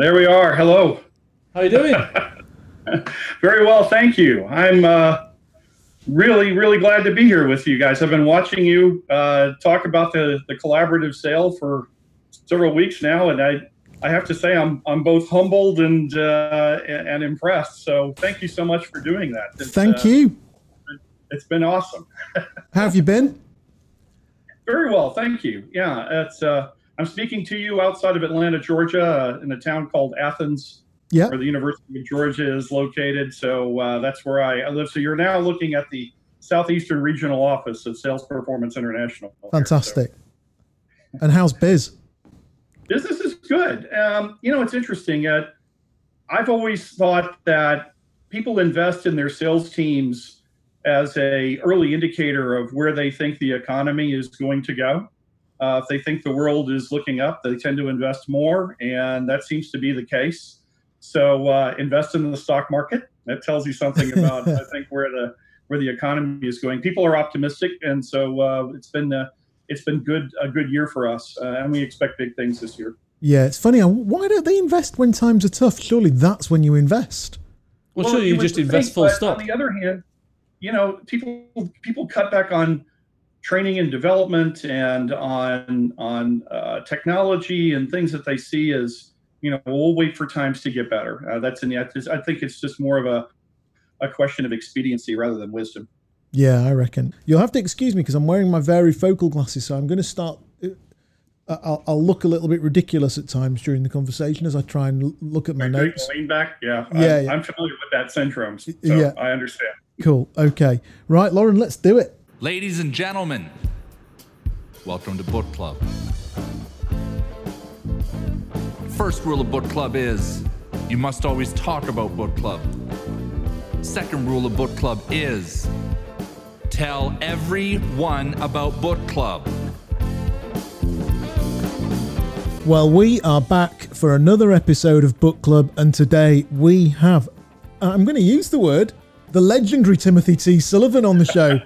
There we are. Hello. How you doing? Very well, thank you. I'm uh, really, really glad to be here with you guys. I've been watching you uh, talk about the, the collaborative sale for several weeks now, and I, I have to say I'm, I'm both humbled and, uh, and, and impressed. So thank you so much for doing that. It's, Thank uh, you. It's been awesome. How have you been? Very well, thank you. Yeah, it's. Uh, I'm speaking to you outside of Atlanta, Georgia, uh, in a town called Athens, Yeah. where the University of Georgia is located. So uh, that's where I, I live. So you're now looking at the Southeastern Regional Office of Sales Performance International. Fantastic. And how's biz? business is good. Um, you know, it's interesting. Uh, I've always thought that people invest in their sales teams as a early indicator of where they think the economy is going to go. Uh, if they think the world is looking up, they tend to invest more, and that seems to be the case. So uh, invest in the stock market. That tells you something about, I think, where the where the economy is going. People are optimistic, and so uh, it's been uh, it's been good a good year for us, uh, and we expect big things this year. Yeah, it's funny. Why don't they invest when times are tough? Surely that's when you invest. Well, surely you would just think, invest full stop. On the other hand, you know, people people cut back on training and development and on on uh, technology and things that they see as you know we'll wait for times to get better. Uh, that's in the I think it's just more of a a question of expediency rather than wisdom. Yeah, I reckon. You'll have to excuse me because I'm wearing my varifocal glasses, so I'm going to start. uh, I'll, I'll look a little bit ridiculous at times during the conversation as I try and look at my notes. Lean back, yeah. Yeah, I'm, yeah. I'm familiar with that syndrome, so Yeah. I understand. Cool. Okay. Right, Lauren, let's do it. Ladies and gentlemen, welcome to Book Club. First rule of Book Club is you must always talk about Book Club. Second rule of Book Club is tell everyone about Book Club. Well, we are back for another episode of Book Club, and today we have, I'm going to use the word, the legendary Timothy T. Sullivan on the show.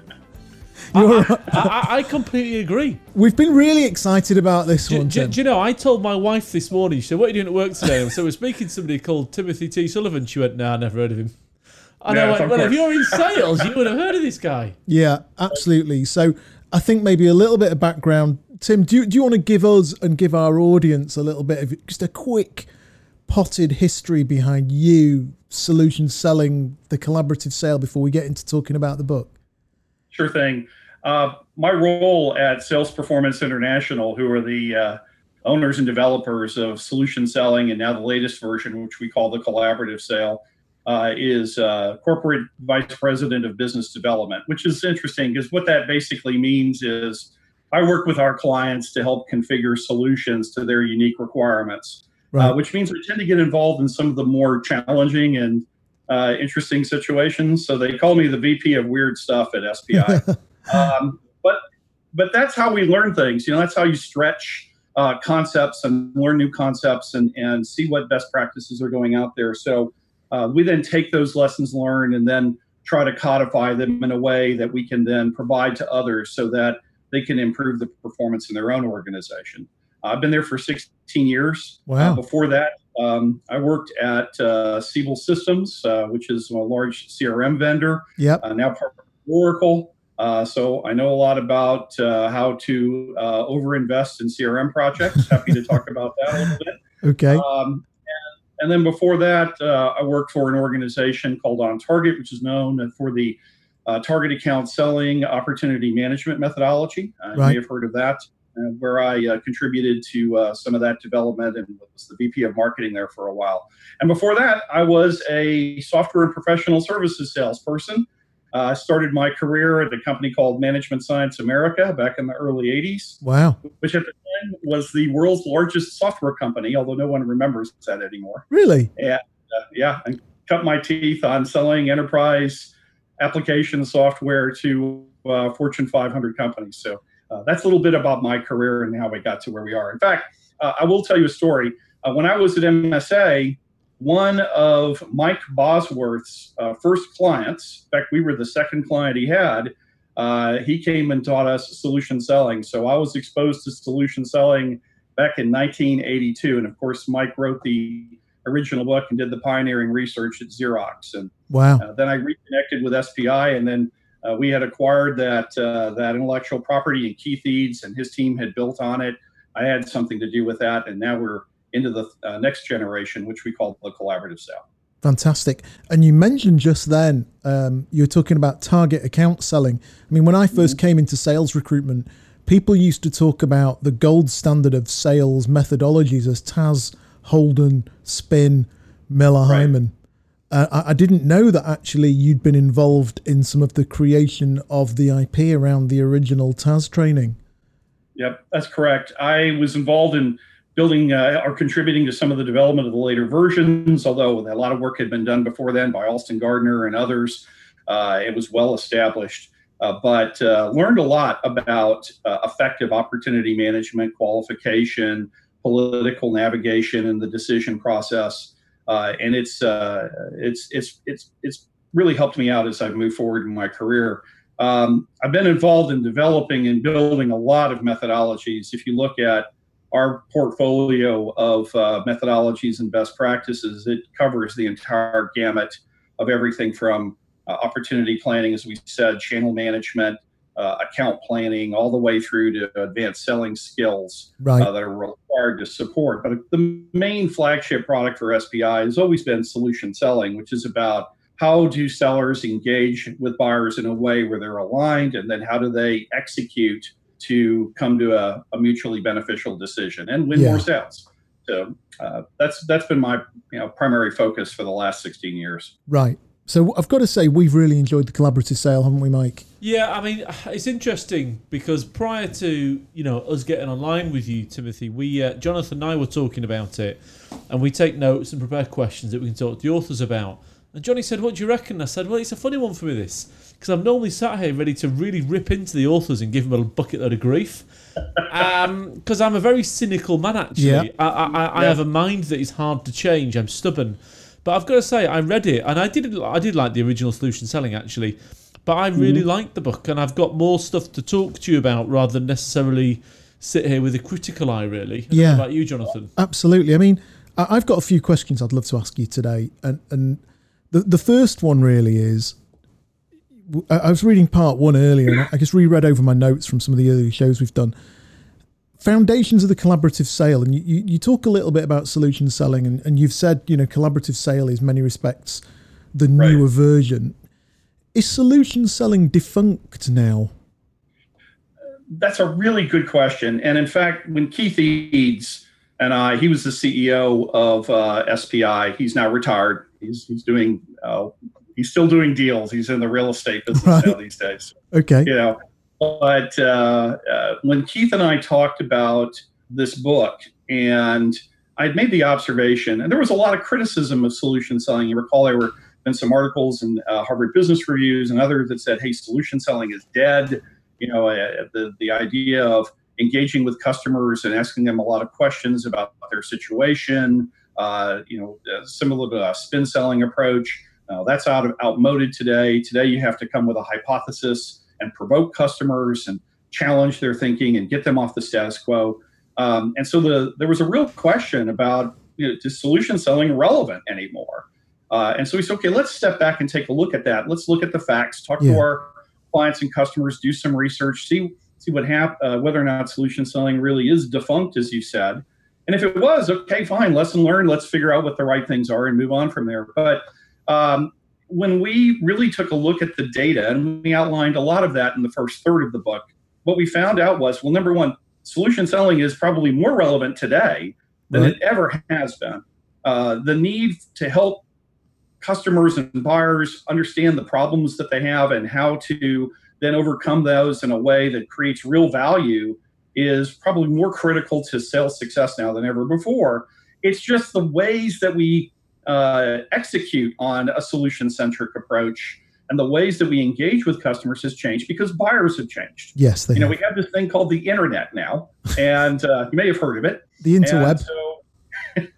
You're, I, I, I completely agree. we've been really excited about this Do, one. do- Tim. do you know, I told my wife this morning, she said, What are you doing at work today? So we're speaking to somebody called Timothy T. Sullivan. She went, Nah, I never heard of him. And I Yes, went, of Well, if you're in sales, you would have heard of this guy. Yeah, absolutely. So I think maybe a little bit of background. Tim, do you, do you want to give us and give our audience a little bit of just a quick potted history behind you, solution selling, the collaborative sale before we get into talking about the book? Sure thing. Uh, my role at Sales Performance International, who are the uh, owners and developers of solution selling, and now the latest version, which we call the collaborative sale, uh, is uh, corporate vice president of business development, which is interesting because what that basically means is I work with our clients to help configure solutions to their unique requirements, Right. uh, which means we tend to get involved in some of the more challenging and uh, interesting situations. So they call me the VP of weird stuff at SPI um, but but that's how we learn things. You know, that's how you stretch uh, concepts and learn new concepts and and see what best practices are going out there. So uh, we then take those lessons learned and then try to codify them in a way that we can then provide to others so that they can improve the performance in their own organization. I've been there for 16 years. Wow. Uh, before that, um, I worked at uh, Siebel Systems, uh, which is a large CRM vendor Yep. uh, now part of Oracle. Uh, so I know a lot about uh, how to uh, overinvest in CRM projects. Happy to talk about that a little bit. Okay. Um, and, and then before that, uh, I worked for an organization called On Target, which is known for the uh, target account selling opportunity management methodology. Uh, You may have heard of that, uh, where I uh, contributed to uh, some of that development and was the VP of marketing there for a while. And before that, I was a software and professional services salesperson. Uh, I started my career at a company called Management Science America back in the early 80s wow. which at the time was the world's largest software company, although no one remembers that anymore. Really? Uh, yeah, and cut my teeth on selling enterprise application software to uh, Fortune 500 companies. So uh, that's a little bit about my career and how we got to where we are. In fact, uh, I will tell you a story. Uh, when I was at MSA, one of Mike Bosworth's uh, first clients, in fact, we were the second client he had, uh, he came and taught us solution selling. So I was exposed to solution selling back in 1982. And of course, Mike wrote the original book and did the pioneering research at Xerox. And wow. Uh, then I reconnected with SPI, and then uh, we had acquired that uh, that intellectual property, and Keith Eades and his team had built on it. I had something to do with that, and now we're into the uh, next generation, which we call the collaborative sale. Fantastic. And you mentioned just then, um, you were talking about target account selling. I mean, when I 1st mm-hmm. came into sales recruitment, people used to talk about the gold standard of sales methodologies as TAS, Holden, Spin, Miller Heiman. Right. Uh, I, I, didn't know that actually you'd been involved in some of the creation of the IP around the original TAS training. Yep, that's correct. I was involved in building uh, or contributing to some of the development of the later versions, although a lot of work had been done before then by Alston Gardner and others. Uh, it was well established, uh, but uh, learned a lot about uh, effective opportunity management, qualification, political navigation, and the decision process. Uh, and it's it's it's it's it's really helped me out as I've moved forward in my career. Um, I've been involved in developing and building a lot of methodologies. If you look at our portfolio of uh, methodologies and best practices, it covers the entire gamut of everything from uh, opportunity planning, as we said, channel management, uh, account planning, all the way through to advanced selling skills right. Uh, that are required to support. But the main flagship product for SPI has always been solution selling, which is about how do sellers engage with buyers in a way where they're aligned, and then how do they execute to come to a, a mutually beneficial decision and win yeah. more sales. So uh, that's that's been my you know primary focus for the last 16 years. Right. So I've got to say we've really enjoyed the collaborative sale, haven't we, Mike? Yeah, I mean it's interesting because prior to you know us getting online with you, Timothy, we uh, Jonathan and I were talking about it, and we take notes and prepare questions that we can talk to the authors about. And Johnny said, "What do you reckon?" I said, "Well, it's a funny one for me this because I'm normally sat here ready to really rip into the authors and give them a bucket load of grief. Because um, I'm a very cynical man, actually. Yeah. I, I, I yeah. have a mind that is hard to change. I'm stubborn, but I've got to say, I read it and I did. I did like the original solution selling actually, but I really mm-hmm. liked the book and I've got more stuff to talk to you about rather than necessarily sit here with a critical eye. Really. Yeah. about you, Jonathan? Absolutely. I mean, I've got a few questions I'd love to ask you today, and and the the first one really is I was reading part one earlier, and I just reread over my notes from some of the earlier shows we've done. Foundations of the collaborative sale, and you, you, you talk a little bit about solution selling, and, and you've said you know collaborative sale is many respects the newer right. version. Is solution selling defunct now? That's a really good question, and in fact, when Keith Eades and I, he was the CEO of uh, SPI. He's now retired. He's he's doing uh, he's still doing deals. He's in the real estate business right. now these days. Okay. You know, but uh, uh, when Keith and I talked about this book, and I'd made the observation, and there was a lot of criticism of solution selling. You recall there were been some articles in uh, Harvard Business Reviews and others that said, "Hey, solution selling is dead." You know, uh, the the idea of engaging with customers and asking them a lot of questions about their situation. Uh, you know, uh, similar to a spin selling approach. Uh, that's out of outmoded today. Today, you have to come with a hypothesis and provoke customers and challenge their thinking and get them off the status quo. Um, and so the, there was a real question about you know, is solution selling relevant anymore? Uh, and so we said, okay, let's step back and take a look at that. Let's look at the facts, talk yeah. to our clients and customers, do some research, see see what hap- uh, whether or not solution selling really is defunct, as you said. And if it was, okay, fine, lesson learned. Let's figure out what the right things are and move on from there. But um, when we really took a look at the data, and we outlined a lot of that in the first third of the book, what we found out was well, number one, solution selling is probably more relevant today than right. it ever has been. Uh, the need to help customers and buyers understand the problems that they have and how to then overcome those in a way that creates real value is probably more critical to sales success now than ever before. It's just the ways that we uh, execute on a solution centric approach and the ways that we engage with customers has changed because buyers have changed. Yes, you know we have this thing called the internet now, and uh, you may have heard of it. The interweb. So,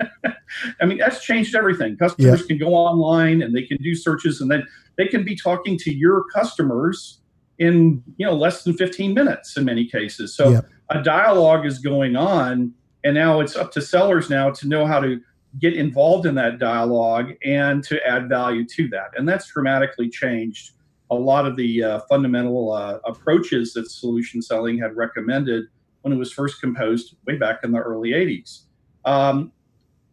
I mean, that's changed everything. Customers yeah. can go online and they can do searches, and then they can be talking to your customers in you know less than 15 minutes in many cases. So yeah. A dialogue is going on, and now it's up to sellers now to know how to get involved in that dialogue and to add value to that. And that's dramatically changed a lot of the uh, fundamental uh, approaches that solution selling had recommended when it was first composed way back in the early 80s. Um,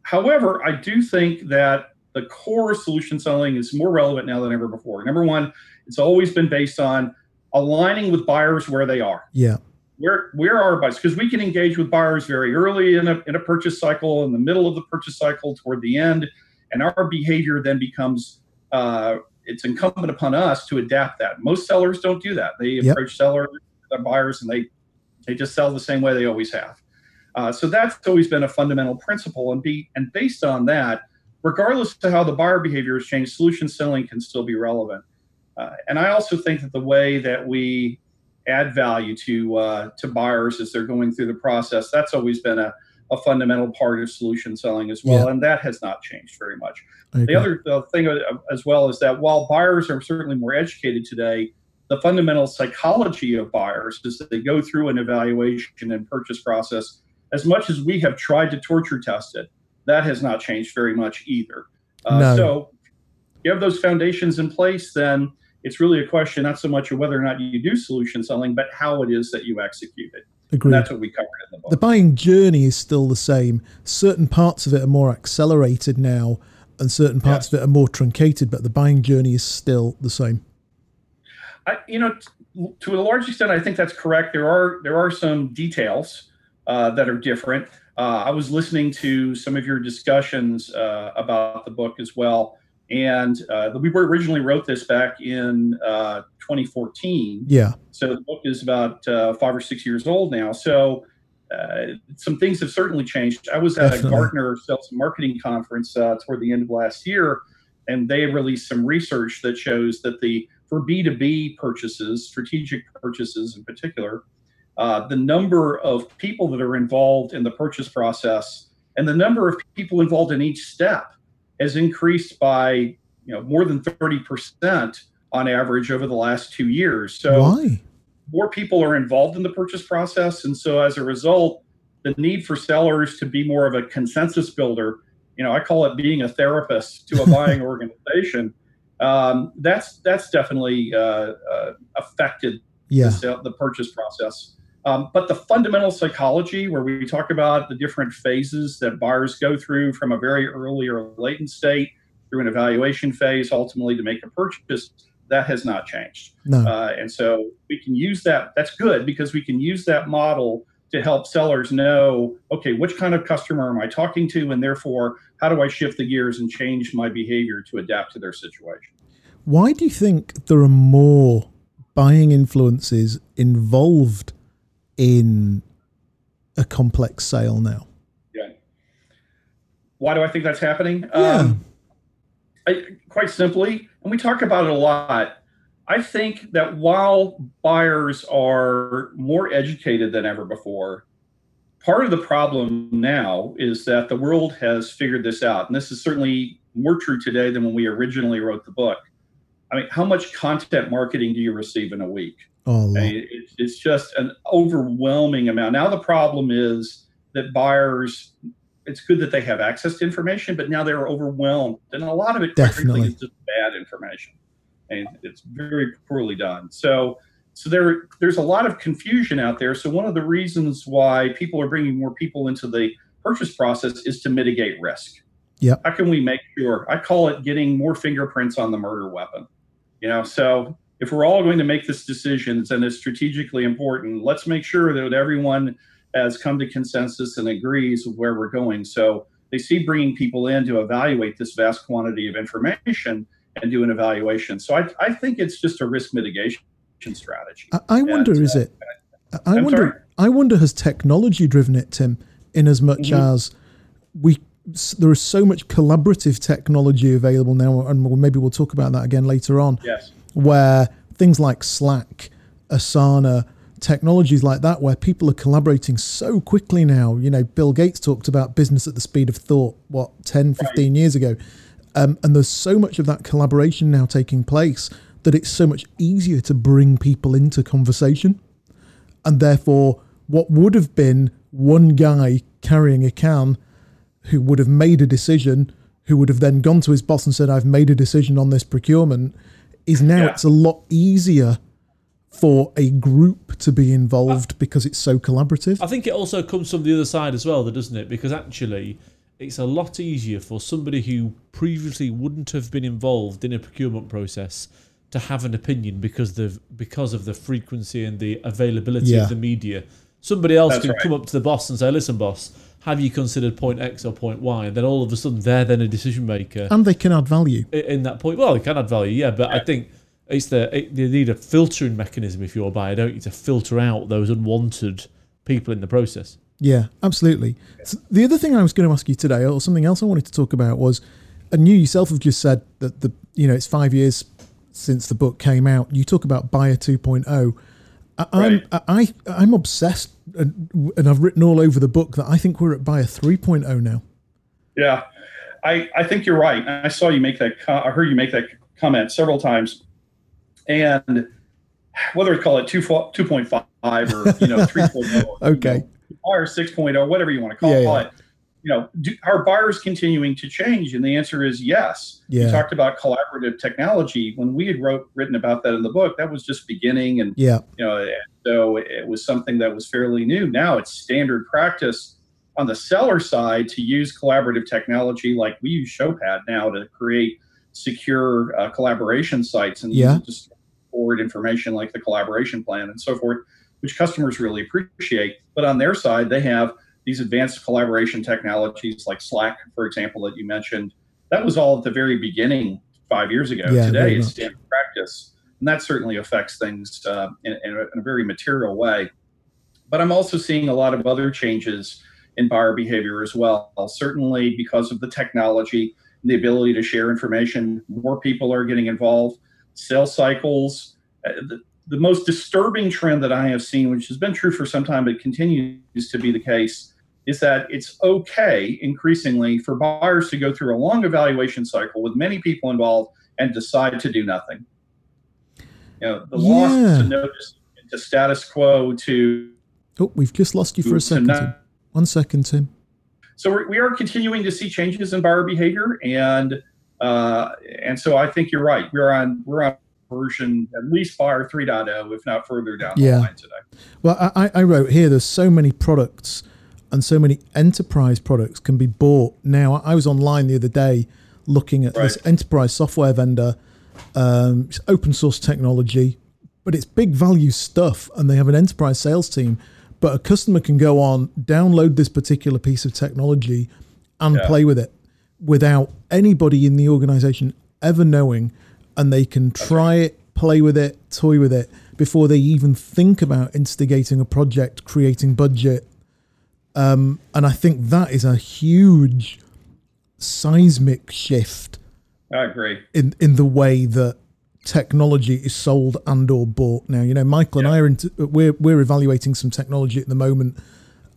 however, I do think that the core solution selling is more relevant now than ever before. Number one, it's always been based on aligning with buyers where they are. Yeah. Where where are buyers? Because we can engage with buyers very early in a in a purchase cycle, in the middle of the purchase cycle, toward the end, and our behavior then becomes uh, it's incumbent upon us to adapt that. Most sellers don't do that. They Yep. approach sellers, their buyers, and they they just sell the same way they always have. Uh, so that's always been a fundamental principle, and be and based on that, regardless of how the buyer behavior has changed, solution selling can still be relevant. Uh, and I also think that the way that we add value to uh, to buyers as they're going through the process, that's always been a, a fundamental part of solution selling as well, Yeah. and that has not changed very much. The other uh, thing as well is that while buyers are certainly more educated today, the fundamental psychology of buyers is that they go through an evaluation and purchase process. As much as we have tried to torture test it, that has not changed very much either. Uh, No. So, you have those foundations in place, then it's really a question not so much of whether or not you do solution selling, but how it is that you execute it. And that's what we covered in the book. the buying journey is still the same. Certain parts of it are more accelerated now, and certain parts of it are more truncated, but the buying journey is still the same. I, you know, t- to a large extent, I think that's correct. There are there are some details uh, that are different. Uh, I was listening to some of your discussions uh, about the book as well, and uh, we originally wrote this back in uh, 2014. Yeah, So the book is about uh, five or six years old now. So uh, some things have certainly changed. I was at Definitely. a Gartner Sales and Marketing conference uh, toward the end of last year, and they released some research that shows that the for B2B purchases, strategic purchases in particular, uh, the number of people that are involved in the purchase process and the number of people involved in each step has increased by you know more than 30% on average over the last two years. So why? more people are involved in the purchase process and so as a result the need for sellers to be more of a consensus builder you know i call it being a therapist to a buying organization um, that's that's definitely uh, uh, affected Yeah, the, the purchase process um, but the fundamental psychology where we talk about the different phases that buyers go through from a very early or latent state through an evaluation phase ultimately to make a purchase that has not changed no, uh, and so we can use that. That's good because we can use that model to help sellers know, okay, which kind of customer am I talking to? And therefore, how do I shift the gears and change my behavior to adapt to their situation? why do you think there are more buying influences involved in a complex sale now? Yeah. Why do I think that's happening? Yeah. Um, I, quite simply, and we talk about it a lot. I think that while buyers are more educated than ever before, part of the problem now is that the world has figured this out. And this is certainly more true today than when we originally wrote the book. I mean, how much content marketing do you receive in a week? Oh, a I lot. mean, it's, it's just an overwhelming amount. Now the problem is that buyers, it's good that they have access to information, but now they're overwhelmed, and a lot of it, Definitely. is just bad information, and it's very poorly done. So, so there, there's a lot of confusion out there. So one of the reasons why people are bringing more people into the purchase process is to mitigate risk. Yeah. How can we make sure? I call it getting more fingerprints on the murder weapon. You know, so if we're all going to make this decisions and it's strategically important, let's make sure that everyone has come to consensus and agrees with where we're going. So they see bringing people in to evaluate this vast quantity of information and do an evaluation. So I, I think it's just a risk mitigation strategy. I, I wonder, And, is uh, it? I I'm wonder. sorry? I wonder, has technology driven it, Tim? In as much Mhm. as we, there is so much collaborative technology available now, and maybe we'll talk about that again later on. Yes. Where things like Slack, Asana, technologies like that, where people are collaborating so quickly now. You know, Bill Gates talked about business at the speed of thought, what, 10, 15 years ago. Um, and there's so much of that collaboration now taking place that it's so much easier to bring people into conversation. And therefore, what would have been one guy carrying a can who would have made a decision, who would have then gone to his boss and said, "I've made a decision on this procurement," is now Yeah. it's a lot easier for a group to be involved because it's so collaborative. I think it also comes from the other side as well, though, doesn't it? Because actually, it's a lot easier for somebody who previously wouldn't have been involved in a procurement process to have an opinion because the because of the frequency and the availability Yeah. of the media. Somebody else That's can right. come up to the boss and say, "Listen, boss, have you considered point X or point Y?" And then all of a sudden, they're then a decision maker and they can add value. i- in that point. Well, they can add value, yeah, but I think it's the it, you need a filtering mechanism if you're a buyer, don't you, to filter out those unwanted people in the process. Yeah, absolutely. So the other thing I was going to ask you today, or something else I wanted to talk about, was, and you yourself have just said that the you know it's five years since the book came out. You talk about Buyer 2.0. I, I'm Right. I I'm obsessed, and, and I've written all over the book that I think we're at Buyer 3.0 now. Yeah, I, I think you're right. I saw you make that. I heard you make that comment several times, and whether it's call it two two point five or you know 3.0, Okay. you know, or 6.0, whatever you want to call Yeah, it. yeah. You know, do, are buyers continuing to change? And the answer is yes. Yeah. You talked about collaborative technology. When we had wrote written about that in the book, that was just beginning, and Yeah, you know, so it was something that was fairly new. Now it's standard practice on the seller side to use collaborative technology, like we use Showpad now to create secure uh, collaboration sites and Yeah. just forward information like the collaboration plan and so forth, which customers really appreciate. But on their side, they have these advanced collaboration technologies like Slack, for example, that you mentioned. That was all at the very beginning five years ago. Yeah, Today, it's standard practice and that certainly affects things uh, in, in, a, in a very material way. But I'm also seeing a lot of other changes in buyer behavior as well. Certainly because of the technology, the ability to share information, more people are getting involved. Sales cycles. Uh, the, the most disturbing trend that I have seen, which has been true for some time but continues to be the case, is that it's okay increasingly for buyers to go through a long evaluation cycle with many people involved and decide to do nothing you know, the loss to notice to status quo to Oh, we've just lost you for a second. not- Tim. One second, Tim. so we're, we are continuing to see changes in buyer behavior and uh, and so I think you're right. We're on we're on version at least buyer 3.0, if not further down Yeah. the line today. Well, I, I wrote here there's so many products and so many enterprise products can be bought now. I was online the other day looking at this enterprise software vendor. Um, it's open source technology, but it's big value stuff, and they have an enterprise sales team. But a customer can go on, download this particular piece of technology, and Yeah. play with it without anybody in the organization ever knowing, and they can try it, play with it, toy with it before they even think about instigating a project, creating budget. Um, and I think that is a huge seismic shift I agree. in in the way that technology is sold and or bought now. You know, Michael and I are into, we're we're evaluating some technology at the moment,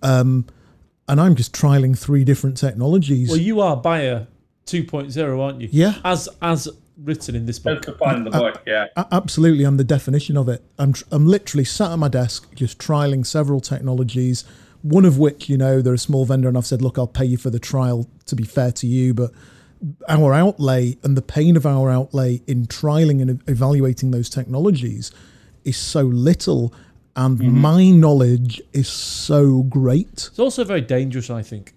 um, and I'm just trialing three different technologies. Well, you are buyer 2.0, aren't you? Yeah. As as written in this book. defined in the book. Yeah. A- absolutely, I'm the definition of it. I'm tr- I'm literally sat at my desk just trialing several technologies. One of which, you know, they're a small vendor, and I've said, look, I'll pay you for the trial. To be fair to you, but our outlay and the pain of our outlay in trialing and evaluating those technologies is so little, and mm-hmm. my knowledge is so great. It's also very dangerous, I think.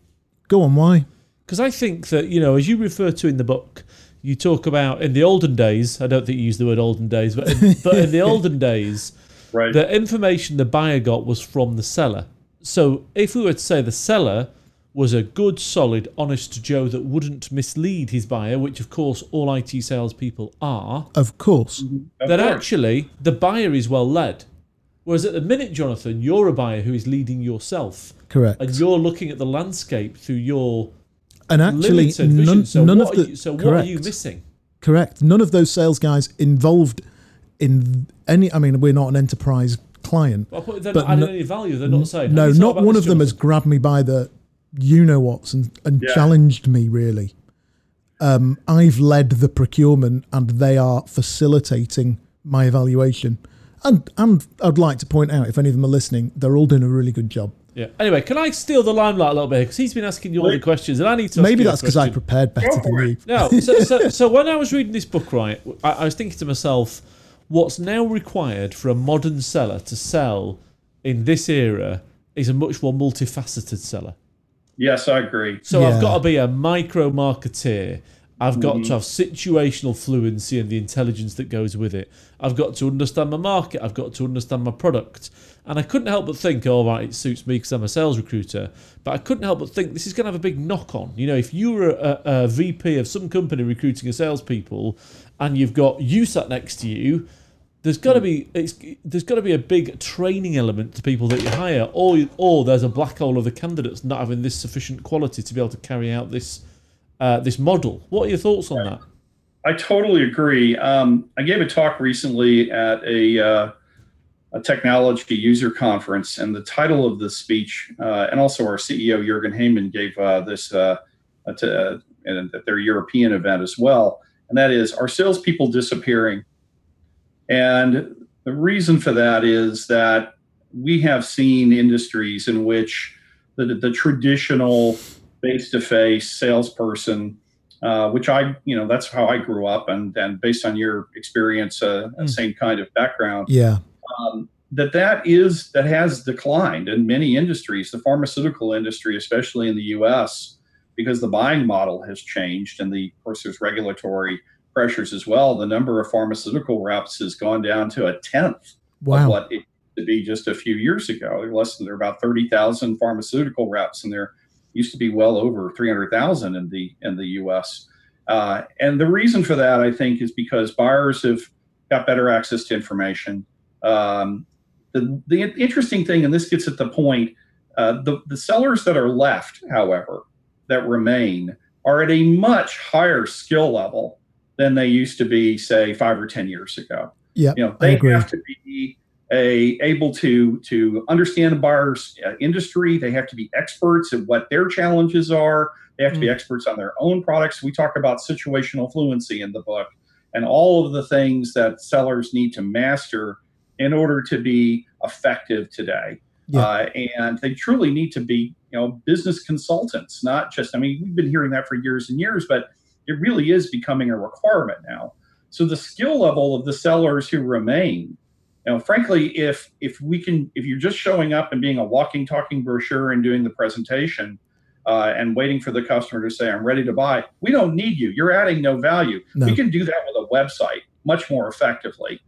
Go on, why? Because I think that, you know, as you refer to in the book, you talk about in the olden days, I don't think you use the word olden days, but in, but in the olden days, Right. the information the buyer got was from the seller. So if we were to say the seller was a good, solid, honest Joe that wouldn't mislead his buyer, which of course all IT salespeople are, Of course, mm-hmm. Of then course. actually the buyer is well led. Whereas at the minute, Jonathan, you're a buyer who is leading yourself. correct. And you're looking at the landscape through your And actually, none, so none of the you, so what are you missing? Correct. None of those sales guys involved in any. I mean, we're not an enterprise client. Well, but they're But not adding no- any value. They're not saying. No, "Have you thought not one of them has grabbed me by the you know what's and, and Yeah. challenged me really. Um, I've led the procurement and they are facilitating my evaluation. And and I'd like to point out, if any of them are listening, they're all doing a really good job. Yeah. Anyway, can I steal the limelight a little bit because he's been asking you all the questions, and I need to. ask Maybe you that's because I prepared better than you. No, so, so, so when I was reading this book, right, I, I was thinking to myself, what's now required for a modern seller to sell in this era is a much more multifaceted seller. Yes, I agree. So I've got to be a micro marketeer. I've got mm-hmm. to have situational fluency and the intelligence that goes with it. I've got to understand my market. I've got to understand my product. And I couldn't help but think, oh, right, it suits me because I'm a sales recruiter. But I couldn't help but think this is going to have a big knock on. You know, if you were a, a VP of some company recruiting a salespeople and you've got you sat next to you, there's got to be it's there's got to be a big training element to people that you hire, or or there's a black hole of the candidates not having this sufficient quality to be able to carry out this uh, this model. What are your thoughts on that? I totally agree. Um, I gave a talk recently at a, uh, a technology user conference, and the title of the speech, uh, and also our CEO Jurgen Heyman gave uh, this uh, at, uh, at their European event as well, and that is: Are salespeople disappearing? And the reason for that is that we have seen industries in which the, the traditional face-to-face salesperson uh, which I, you know, that's how I grew up, and and based on your experience, uh, Mm. same kind of background, Yeah. um, that that is that has declined in many industries, the pharmaceutical industry, especially in the U.S., because the buying model has changed, and the of course there's regulatory pressures as well. The number of pharmaceutical reps has gone down to a tenth of what it used to be just a few years ago. They're less than there are about thirty thousand pharmaceutical reps, and there used to be well over three hundred thousand in the in the U.S. Uh, and the reason for that, I think, is because buyers have got better access to information. Um, the the interesting thing, and this gets at the point, uh, the the sellers that are left, however, that remain are at a much higher skill level than they used to be, say, five or ten years ago. Yeah. you know they have to be a able to to understand the buyer's uh, industry. They have to be experts at what their challenges are. They have to be experts on their own products. We talk about situational fluency in the book and all of the things that sellers need to master in order to be effective today. Yeah. uh, and they truly need to be you know business consultants not just i mean we've been hearing that for years and years but it really is becoming a requirement now so the skill level of the sellers who remain, you know, frankly, if if we can, if you're just showing up and being a walking, talking brochure and doing the presentation, uh, and waiting for the customer to say, "I'm ready to buy," we don't need you. You're adding no value. No. We can do that with a website much more effectively.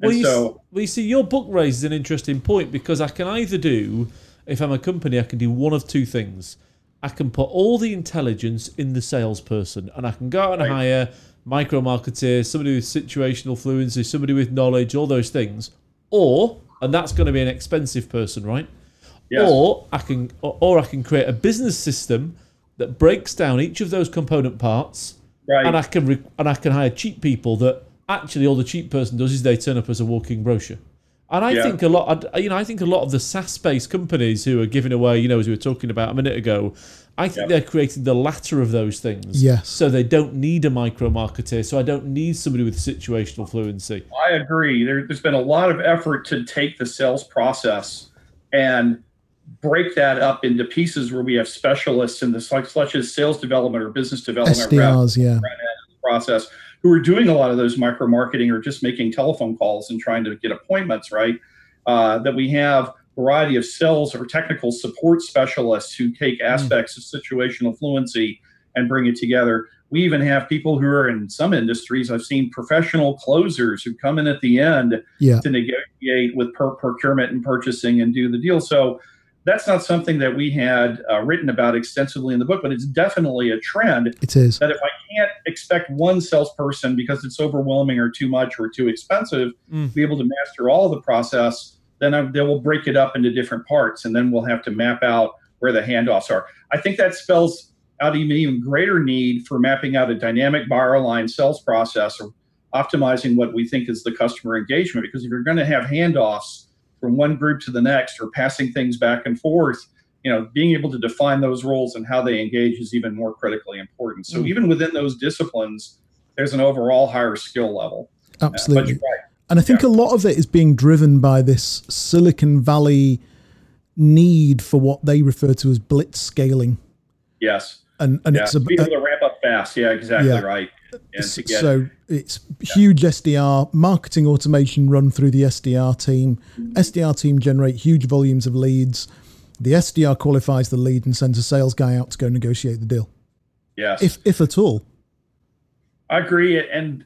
Well, And you, so, well, you see, your book raises an interesting point because I can either do, if I'm a company, I can do one of two things. I can put all the intelligence in the salesperson, and I can go out and Right. hire micro marketeers, somebody with situational fluency, somebody with knowledge, all those things. Or, and that's going to be an expensive person, right? yes, Or I can, or, or I can create a business system that breaks down each of those component parts right. and I can re- and I can hire cheap people that actually all the cheap person does is they turn up as a walking brochure. And I Yeah. think a lot, you know, I think a lot of the SaaS-based companies who are giving away, you know, as we were talking about a minute ago, I think Yeah. they're creating the latter of those things. Yes. So they don't need a micro marketer. So I don't need somebody with situational fluency. I agree. There, there's been a lot of effort to take the sales process and break that up into pieces where we have specialists in this, like such as sales development or business development reps. SDRs. Yeah. process who are doing a lot of those micro marketing or just making telephone calls and trying to get appointments right? Uh, that we have a variety of sales or technical support specialists who take aspects of situational fluency and bring it together. We even have people who are in some industries i've seen professional closers who come in at the end Yeah. to negotiate with per- procurement and purchasing and do the deal. So that's not something that we had uh, written about extensively in the book but it's definitely a trend It is. that if I can't expect one salesperson because it's overwhelming or too much or too expensive Mm. to be able to master all the process, then I, they will break it up into different parts, and then we'll have to map out where the handoffs are. I think that spells out even even greater need for mapping out a dynamic buyer line sales process or optimizing what we think is the customer engagement. Because if you're going to have handoffs from one group to the next or passing things back and forth, you know, being able to define those roles and how they engage is even more critically important. So Mm. even within those disciplines, there's an overall higher skill level. Uh, Absolutely. you're right. And I think a lot of it is being driven by this Silicon Valley need for what they refer to as blitz scaling. Yes. And and yeah. it's a, be able to ramp up fast. Yeah, exactly Yeah. right. And so it's huge SDR marketing automation run through the SDR team. Mm-hmm. SDR team generate huge volumes of leads. The SDR qualifies the lead and sends a sales guy out to go negotiate the deal, yes. if if at all. I agree. And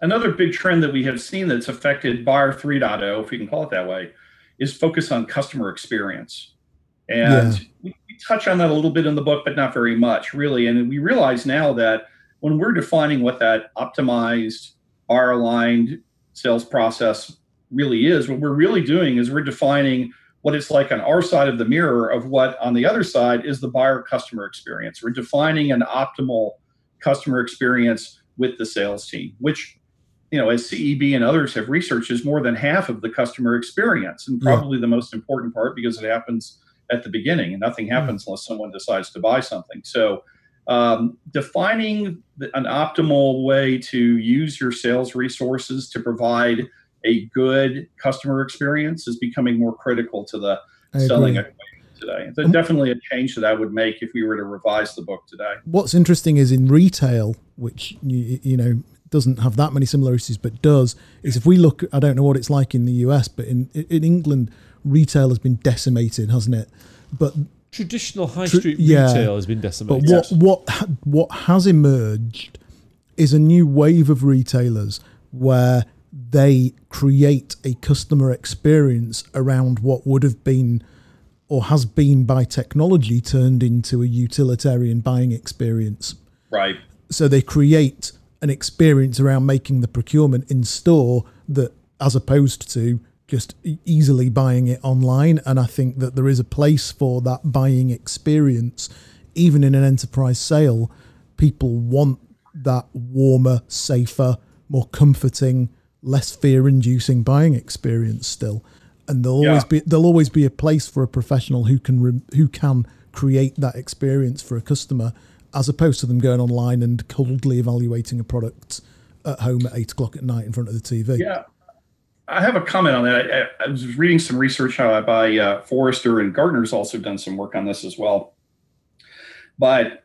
another big trend that we have seen that's affected Buyer 3.0, if we can call it that way, is focus on customer experience. And Yeah. we, we touch on that a little bit in the book, but not very much, really. And we realize now that when we're defining what that optimized, buyer aligned sales process really is, what we're really doing is we're defining what it's like on our side of the mirror of what on the other side is the buyer customer experience. We're defining an optimal customer experience with the sales team, which, you know, as CEB and others have researched, is more than half of the customer experience and Yeah. probably the most important part because it happens at the beginning and nothing happens unless someone decides to buy something. So, um, defining the, an optimal way to use your sales resources to provide a good customer experience is becoming more critical to the I selling agree. today. So definitely a change that I would make if we were to revise the book today. What's interesting is in retail, which you, you know doesn't have that many similarities, but does is if we look. I don't know what it's like in the US, but in in England, retail has been decimated, hasn't it? But Traditional high Tr- street yeah. retail has been decimated. But decimated. what what what has emerged is a new wave of retailers where they create a customer experience around what would have been or has been by technology turned into a utilitarian buying experience. Right. So they create an experience around making the procurement in store that as opposed to just easily buying it online and I think that there is a place for that buying experience even in an enterprise sale people want that warmer safer more comforting less fear inducing buying experience still and there'll always be there'll always be a place for a professional who can re- who can create that experience for a customer as opposed to them going online and coldly evaluating a product at home at eight o'clock at night in front of the TV. Yeah. I have a comment on that. I, I was reading some research by uh, Forrester and Gartner's also done some work on this as well. But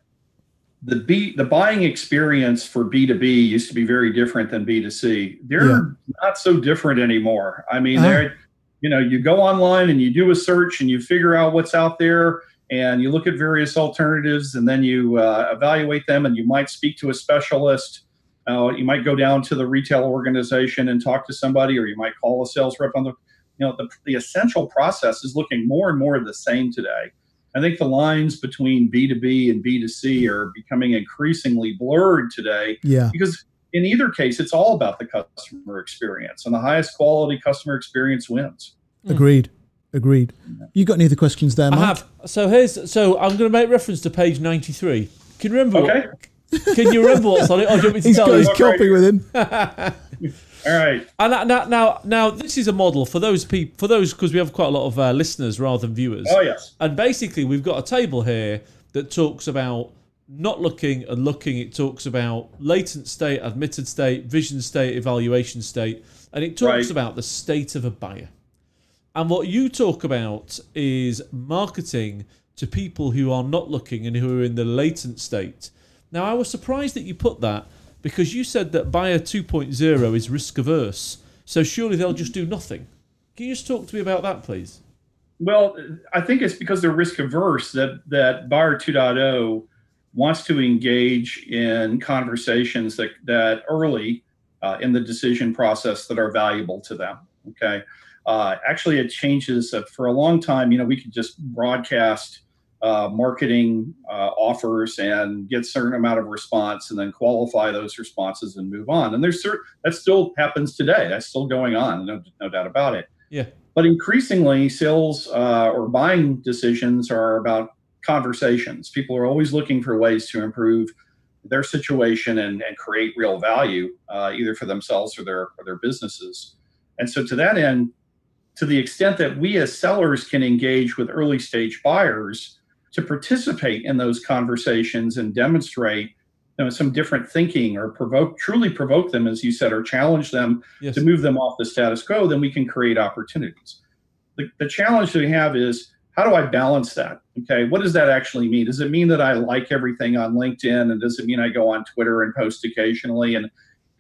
the B, the buying experience for B2B used to be very different than B2C. They're Yeah. not so different anymore. I mean, Ah. they're, you know, you go online and you do a search and you figure out what's out there and you look at various alternatives and then you uh, evaluate them and you might speak to a specialist. Uh, you might go down to the retail organization and talk to somebody, or you might call a sales rep on the, you know, the, the essential process is looking more and more the same today. I think the lines between B2B and B2C are becoming increasingly blurred today Yeah. because in either case, it's all about the customer experience, and the highest quality customer experience wins. Agreed. Agreed. You got any other questions there, I have. So here's. So I'm going to make reference to page 93. Can you remember? Okay. What, can you remember what's on it? Or do you want me to He's tell got you? his copy with him. All right. And now, now, now, now, this is a model for those people, for those because we have quite a lot of uh, listeners rather than viewers. Oh yes. And basically, we've got a table here that talks about not looking and looking. It talks about latent state, admitted state, vision state, evaluation state, and it talks Right. about the state of a buyer. And what you talk about is marketing to people who are not looking and who are in the latent state. Now, I was surprised that you put that because you said that buyer 2.0 is risk averse. So surely they'll just do nothing. Can you just talk to me about that, please? Well, I think it's because they're risk averse that that Buyer 2.0 wants to engage in conversations that that early uh, in the decision process that are valuable to them. Okay. Uh, actually, it changes uh, for a long time. You know, we could just broadcast uh, marketing uh, offers and get certain amount of response, and then qualify those responses and move on. And there's certain that still happens today. That's still going on. No, no doubt about it. Yeah. But increasingly, sales uh, or buying decisions are about conversations. People are always looking for ways to improve their situation and, and create real value, uh, either for themselves or their or their businesses. And so, to that end, to the extent that we as sellers can engage with early stage buyers to participate in those conversations and demonstrate you know, some different thinking or provoke truly provoke them, as you said, or challenge them Yes. to move them off the status quo, then we can create opportunities. the, the challenge that we have is how do I balance that? Okay, what does that actually mean? Does it mean that I like everything on LinkedIn, and does it mean I go on Twitter and post occasionally? And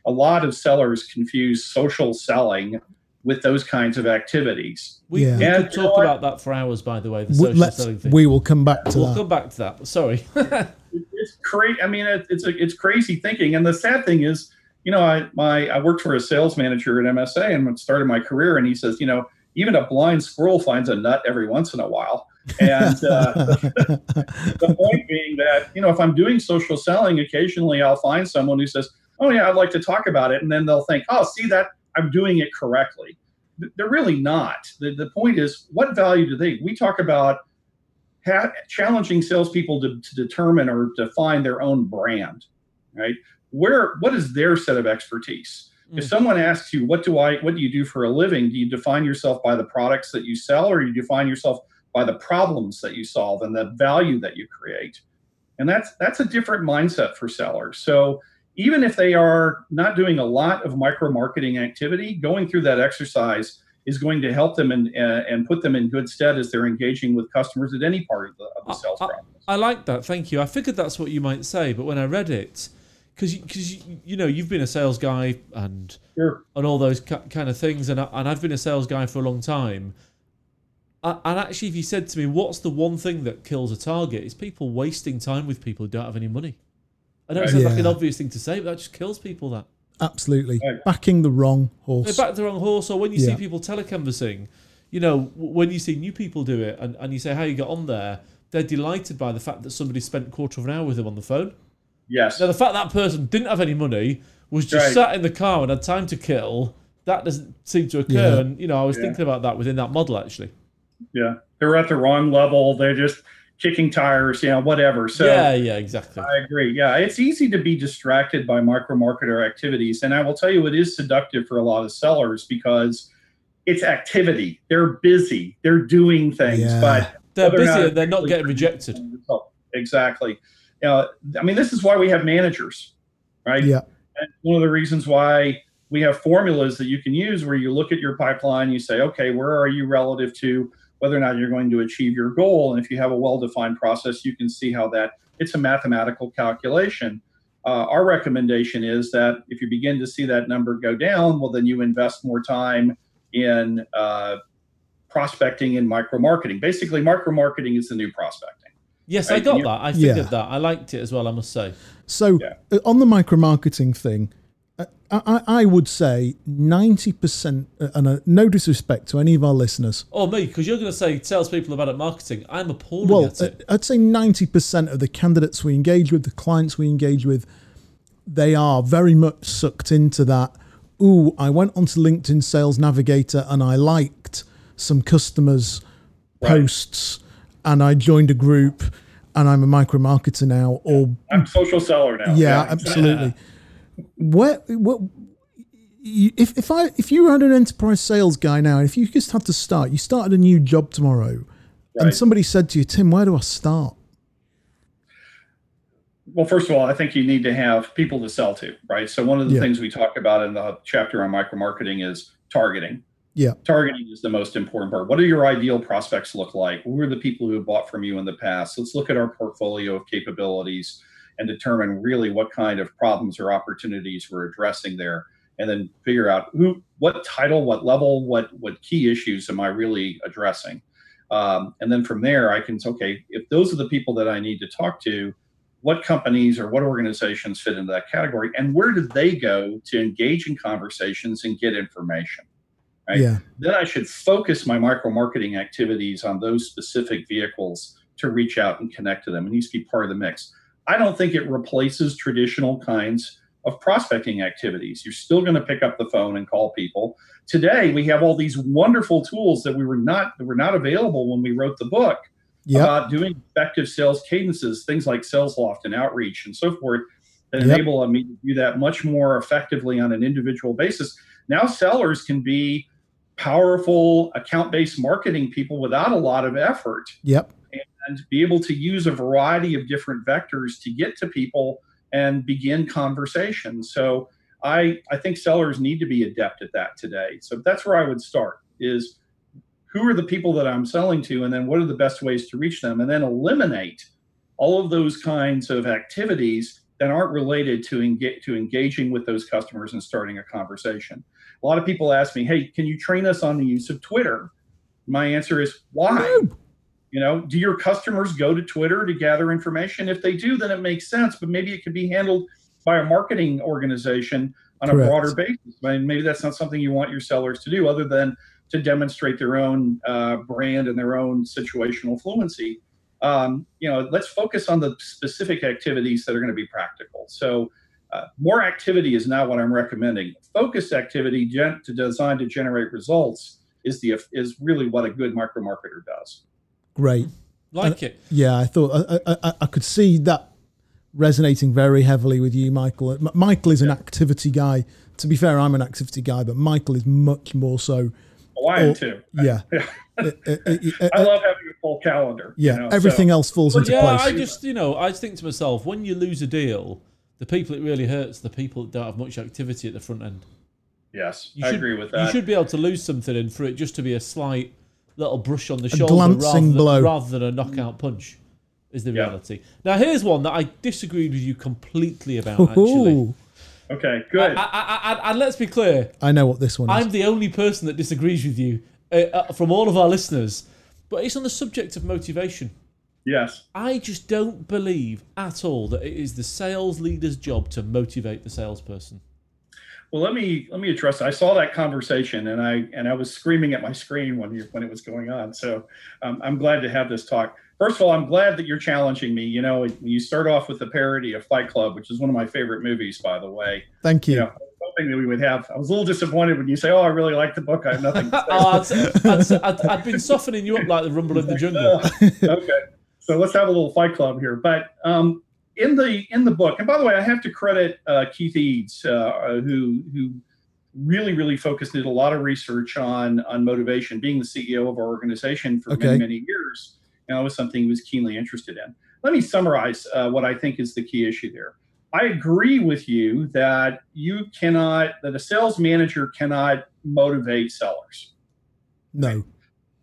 a lot of sellers confuse social selling with those kinds of activities. We, Yeah. we could talk about that for hours, by the way. The social let's, selling thing. we will come back to that. we'll come back to that. Sorry. it's crazy. I mean, it, it's a, it's crazy thinking. And the sad thing is, you know, I my I worked for a sales manager at MSA and started my career, and he says, you know, even a blind squirrel finds a nut every once in a while. And uh, the point being that you know, if I'm doing social selling, occasionally I'll find someone who says, "Oh yeah, I'd like to talk about it," and then they'll think, "Oh, see that I'm doing it correctly." They're really not. The, the point is, what value do they? We talk about ha- challenging salespeople to, to determine or define their own brand, right? Where what is their set of expertise? If Mm. someone asks you, "What do I? What do you do for a living?" Do you define yourself by the products that you sell, or do you define yourself by the problems that you solve and the value that you create? And that's that's a different mindset for sellers. So even if they are not doing a lot of micro marketing activity, going through that exercise is going to help them and uh, and put them in good stead as they're engaging with customers at any part of the, of the sales uh, process. I like that. Thank you. I figured that's what you might say, but when I read it, because you, cause you, you know you've been a sales guy and Sure. and all those ki- kind of things, and I, and I've been a sales guy for a long time. I, and actually, if you said to me, "What's the one thing that kills a target?" It's people wasting time with people who don't have any money. I know it Right. sounds like an Yeah. obvious thing to say, but that just kills people. That Absolutely. Right. Backing the wrong horse. They're back the wrong horse, or when you see Yeah. people telecanvassing, you know, when you see new people do it, and, and you say how you got on there, they're delighted by the fact that somebody spent a quarter of an hour with them on the phone. Yes. Now, the fact that person didn't have any money, was just Right. sat in the car and had time to kill, that doesn't seem to occur. Yeah. And, you know, I was Yeah. thinking about that within that model, actually. Yeah. They're at the wrong level. They're just kicking tires, you know, whatever. So yeah, yeah, exactly. I agree. Yeah, it's easy to be distracted by micro marketer activities. And I will tell you, it is seductive for a lot of sellers because it's activity. They're busy, they're doing things, Yeah. but they're busy not and they're not getting rejected. producing the result. Exactly. You know, I mean, this is why we have managers, right? Yeah. And one of the reasons why we have formulas that you can use where you look at your pipeline, you say, okay, where are you relative to whether or not you're going to achieve your goal? And if you have a well defined process, you can see how that it's a mathematical calculation. Uh, our recommendation is that if you begin to see that number go down, well, then you invest more time in uh, prospecting and micro marketing. Basically, micro marketing is the new prospecting. Yes, I got you- that. I figured Yeah. that. I liked it as well, I must say. So Yeah. uh, on the micro marketing thing, I, I, I would say 90%, uh, and uh, no disrespect to any of our listeners, Or me, because you're going to say salespeople are bad at marketing. I'm appalling well, at uh, it. I'd say 90% of the candidates we engage with, the clients we engage with, they are very much sucked into that. Ooh, I went onto LinkedIn Sales Navigator and I liked some customers' Right. posts and I joined a group and I'm a micro marketer now. Or, I'm a social seller now. yeah, absolutely. Where, what, you, if, if I if you had an enterprise sales guy now, and if you just had to start, you started a new job tomorrow, and somebody said to you, Tim, where do I start? Well, first of all, I think you need to have people to sell to, right? So one of the Yeah. things we talk about in the chapter on micro marketing is targeting. Yeah. Targeting is the most important part. What do your ideal prospects look like? Who are the people who have bought from you in the past? Let's look at our portfolio of capabilities and determine really what kind of problems or opportunities we're addressing there and then figure out who what title what level what what key issues am i really addressing? Um, and then from there i can say okay if those are the people that i need to talk to what companies or what organizations fit into that category and where do they go to engage in conversations and get information Right. Yeah, then i should focus my micro marketing activities on those specific vehicles to reach out and connect to them it needs to be part of the mix i don't think it replaces traditional kinds of prospecting activities. You're still going to pick up the phone and call people. Today we have all these wonderful tools that we were not that were not available when we wrote the book yeah, about doing effective sales cadences, things like SalesLoft and outreach and so forth, that Yep. enable me to do that much more effectively on an individual basis. Now sellers can be powerful account-based marketing people without a lot of effort. Yep, and be able to use a variety of different vectors to get to people and begin conversations. So I I think sellers need to be adept at that today. So that's where I would start is who are the people that I'm selling to, and then what are the best ways to reach them, and then eliminate all of those kinds of activities that aren't related to to engaging with those customers and starting a conversation. A lot of people ask me, "Hey, can you train us on the use of Twitter?" My answer is, "Why?" No. You know, do your customers go to Twitter to gather information? If they do, then it makes sense. But maybe it could be handled by a marketing organization on Correct. a broader basis. I mean, maybe that's not something you want your sellers to do, other than to demonstrate their own uh, brand and their own situational fluency. Um, you know, let's focus on the specific activities that are going to be practical. So, uh, more activity is not what I'm recommending. Focused activity gen- to design to generate results is the is really what a good micro marketer does. Great. Like it. Yeah, I thought I, I, I- I could see that resonating very heavily with you, Michael. M- Michael is an activity guy. To be fair, I'm an activity guy, but Michael is much more so. Oh, I am too. Yeah. Yeah. Uh, uh, uh, uh, I love having a full calendar. you yeah, know, everything so- else falls But into yeah, place. I just you know I think to myself when you lose a deal, the people it really hurts the people that don't have much activity at the front end. Yes, You I should, agree with that. You should be able to lose something and for it just to be a slight little brush on the A shoulder glancing rather than, blow. rather than a knockout punch is the Yeah. reality. Now here's one that I disagreed with you completely about actually. Ooh, Okay, I, good. I, I, I, and let's be clear, I know what this one is. I'm the only person that disagrees with you uh, uh, from all of our listeners, but it's on the subject of motivation. yes. I just don't believe at all that it is the sales leader's job to motivate the salesperson. Well, let me let me address. I saw that conversation, and I and I was screaming at my screen when you when it was going on. So um, I'm glad to have this talk. First of all, I'm glad that you're challenging me. You know, you start off with the parody of Fight Club, which is one of my favorite movies, by the way. Thank you. You know, I was hoping that we would have. I was a little disappointed when you say, "Oh, I really like the book." I have nothing. To say. Oh, I'd, I'd, I'd, I'd been softening you up like the rumble in the jungle. okay, so let's have a little Fight Club here. But um, in the in the book, and by the way, I have to credit uh, Keith Eades, uh, who who really really focused did a lot of research on on motivation. Being the CEO of our organization for Okay. many many years, know, it was something he was keenly interested in. Let me summarize uh, what I think is the key issue there. I agree with you that you cannot that a sales manager cannot motivate sellers No.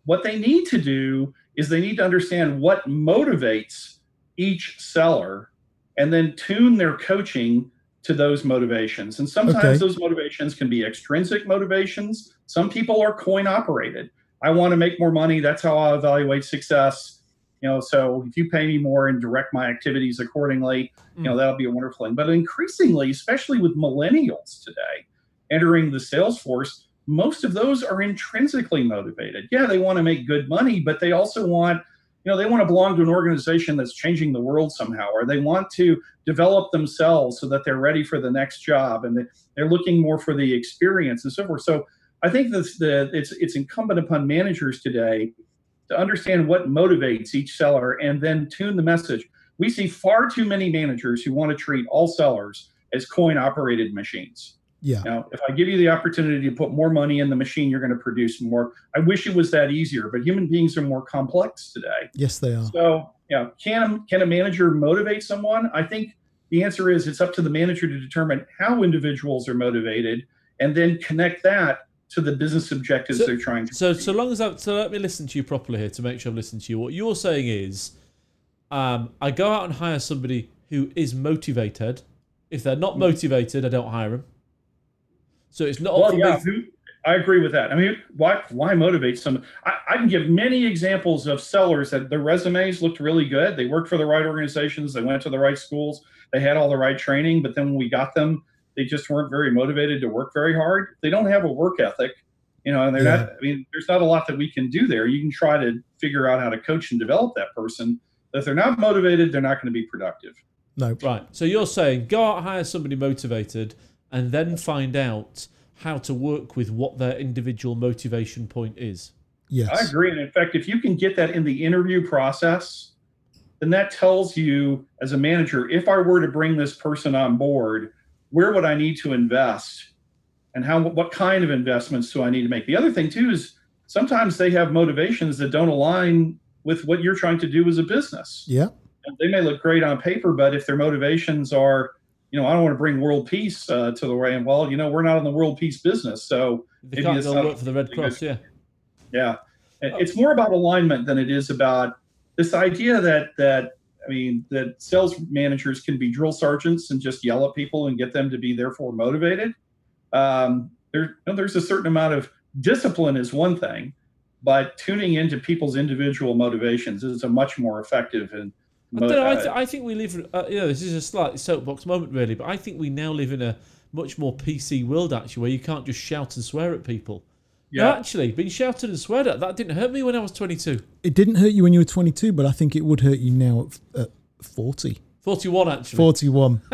what they need to do is they need to understand what motivates each seller and then tune their coaching to those motivations. And sometimes Okay. those motivations can be extrinsic motivations. Some people are coin operated. I want to make more money. That's how I evaluate success. You know, so if you pay me more and direct my activities accordingly, you know, mm. that'll be a wonderful thing. But increasingly, especially with millennials today entering the sales force, most of those are intrinsically motivated. Yeah, they want to make good money, but they also want, you know, they want to belong to an organization that's changing the world somehow, or they want to develop themselves so that they're ready for the next job, and they- they're looking more for the experience and so forth. So I think that's the it's it's incumbent upon managers today to understand what motivates each seller and then tune the message. We see far too many managers who want to treat all sellers as coin operated machines. Yeah. Now, if I give you the opportunity to put more money in the machine, you're going to produce more. I wish it was that easier, but human beings are more complex today. Yes, they are. So, you know, can can a manager motivate someone? I think the answer is it's up to the manager to determine how individuals are motivated and then connect that to the business objectives So- they're trying to. So, achieve. so long as I, so let me listen to you properly here to make sure I've listened to you. What you're saying is, um, I go out and hire somebody who is motivated. If they're not motivated, I don't hire them. So it's not. Well, for yeah, who, I agree with that. I mean, why why motivate some? I, I can give many examples of sellers that their resumes looked really good. They worked for the right organizations. They went to the right schools. They had all the right training. But then when we got them, they just weren't very motivated to work very hard. They don't have a work ethic, you know, and they're Yeah. not. I mean, there's not a lot that we can do there. You can try to figure out how to coach and develop that person. But if they're not motivated, they're not going to be productive. No. Right. So you're saying go out hire somebody motivated, and then find out how to work with what their individual motivation point is. Yes. I agree. And in fact, if you can get that in the interview process, then that tells you as a manager, if I were to bring this person on board, where would I need to invest? And how what kind of investments do I need to make? The other thing too is sometimes they have motivations that don't align with what you're trying to do as a business. Yeah. And they may look great on paper, but if their motivations are, you know, I don't want to bring world peace uh, to the way, and well, you know, we're not in the world peace business, so They Maybe can't go work for the Red Cross. Yeah. yeah. It's more about alignment than it is about this idea that that I mean that sales managers can be drill sergeants and just yell at people and get them to be therefore motivated. Um, there, you know, there's a certain amount of discipline is one thing, but tuning into people's individual motivations is a much more effective and I don't know. I, th- I think we live. Uh, you know, this is a slight soapbox moment, really, but I think we now live in a much more PC world, actually, where you can't just shout and swear at people. Yeah. No, actually, being shouted and sweared at, that didn't hurt me when I was 22. It didn't hurt you when you were 22, but I think it would hurt you now at, at 40. 41, actually. 41.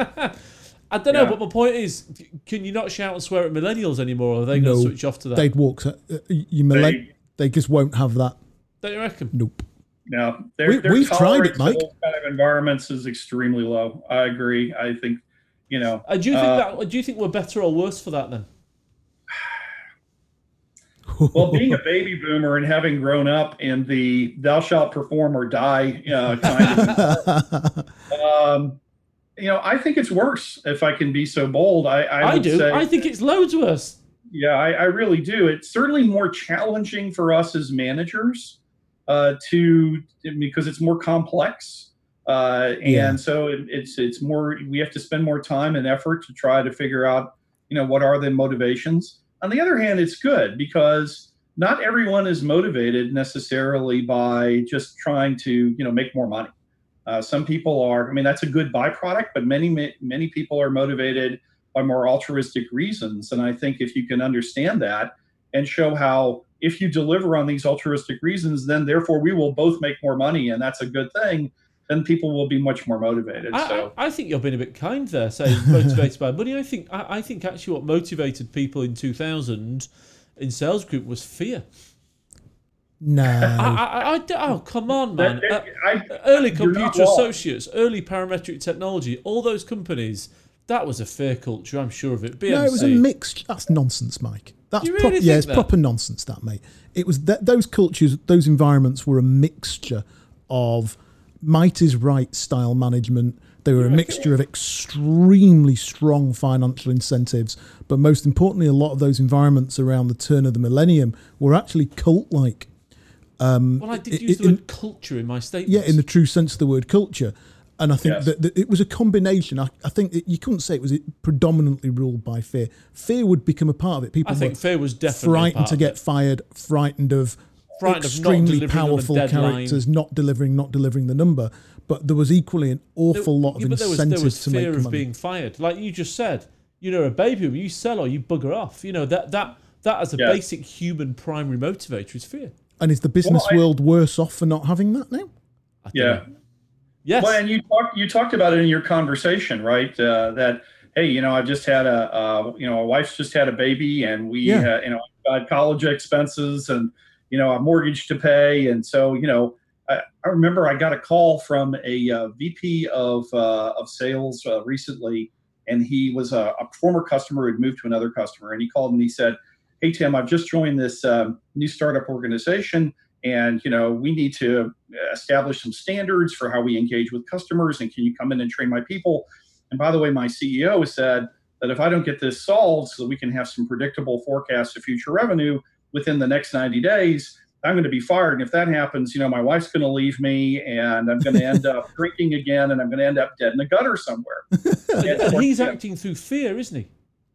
I don't know, but my point is, can you not shout and swear at millennials anymore? Or are they no, going to switch off to that? They'd walk. Uh, you millenn- they, they just won't have that. Don't you reckon? Nope. No, their, we, have tried it, Mike. Kind of environments is extremely low. I agree. I think, you know. Uh, do you think uh, that? Do you think we're better or worse for that then? well, being a baby boomer and having grown up in the "thou shalt perform or die" uh, kind of, um, you know, I think it's worse. If I can be so bold, I I, I do. Say, I think it's loads worse. Yeah, I, I, really do. It's certainly more challenging for us as managers uh, to because it's more complex, uh, and yeah. so it, it's it's more. We have to spend more time and effort to try to figure out, you know, what are the motivations. On the other hand, it's good because not everyone is motivated necessarily by just trying to you know make more money. Uh, some people are. I mean, that's a good byproduct, but many many people are motivated by more altruistic reasons. And I think if you can understand that and show how if you deliver on these altruistic reasons, then therefore we will both make more money, and that's a good thing then people will be much more motivated. I, so I, I, think you've been a bit kind there, saying motivated by money. I think I, I, think actually what motivated people in 2000 in sales group was fear. No. I, oh, come on, man. Uh, early computer associates, early parametric technology, all those companies, that was a fair culture, I'm sure of it. BMC. No, it was a mixed. That's nonsense, Mike. That's really proper, yeah, it's that? proper nonsense, that, mate. It was th- those cultures, those environments were a mixture of might is right style management. They were a mixture of extremely strong financial incentives, but most importantly, a lot of those environments around the turn of the millennium were actually cult like. Um, well, I did use the in, word culture in my statement. Yeah, in the true sense of the word culture. And I think yes. that, that, it was a combination. I, I think it, you couldn't say it was predominantly ruled by fear. Fear would become a part of it. People I think fear was definitely frightened to get fired, frightened of frightened extremely powerful characters not delivering, not delivering the number. But there was equally an awful lot of yeah, incentive there was, there was fear of money. being fired, like you just said. You know, a baby, you sell or you bugger off. You know that that that as a yeah. basic human primary motivator is fear. And is the business well, I, world worse off for not having that now? Yeah. Know. Yes. Well, and you talked you talked about it in your conversation, right? Uh, that hey, you know, I've just had a uh, you know, a wife's just had a baby, and we yeah. uh, you know, got college expenses and you know, a mortgage to pay. And so, you know, I, I remember I got a call from a uh, VP of, uh, of sales uh, recently, and he was a, a, former customer who had moved to another customer. And he called and he said, Hey, Tim, I've just joined this um, new startup organization. And, you know, we need to establish some standards for how we engage with customers. And can you come in and train my people? And by the way, my CEO said that if I don't get this solved so that we can have some predictable forecasts of future revenue, within the next 90 days, I'm going to be fired. And if that happens, you know, my wife's going to leave me and I'm going to end up drinking again and I'm going to end up dead in a gutter somewhere. and he's acting through fear, isn't he?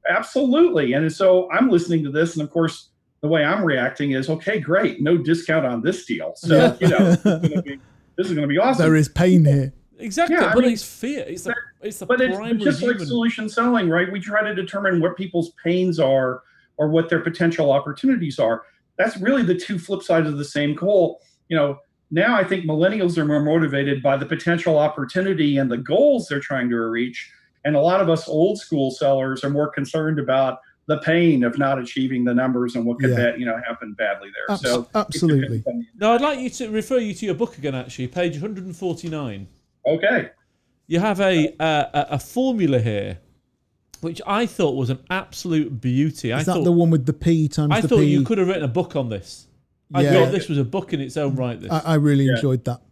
Absolutely. And so I'm listening to this. And of course, the way I'm reacting is, okay, great. No discount on this deal. So, you know, this is going to be awesome. There is pain here. Exactly, yeah, but I mean, it's fear. It's the, it's the but it's just human... like solution selling, right? We try to determine what people's pains are or what their potential opportunities are. That's really the two flip sides of the same coin. You know, now I think millennials are more motivated by the potential opportunity and the goals they're trying to reach. And a lot of us old school sellers are more concerned about the pain of not achieving the numbers and what could yeah. you know happen badly there. Abs- so absolutely. No, I'd like you to refer you to your book again. Actually, page 149. Okay. You have a a, a formula here which I thought was an absolute beauty. Is I that thought, the one with the P times I the thought P? you could have written a book on this. I yeah. thought this was a book in its own right. This. I, I really yeah. enjoyed that.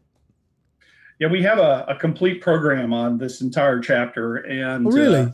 Yeah, we have a, a, complete program on this entire chapter, and oh, really, uh,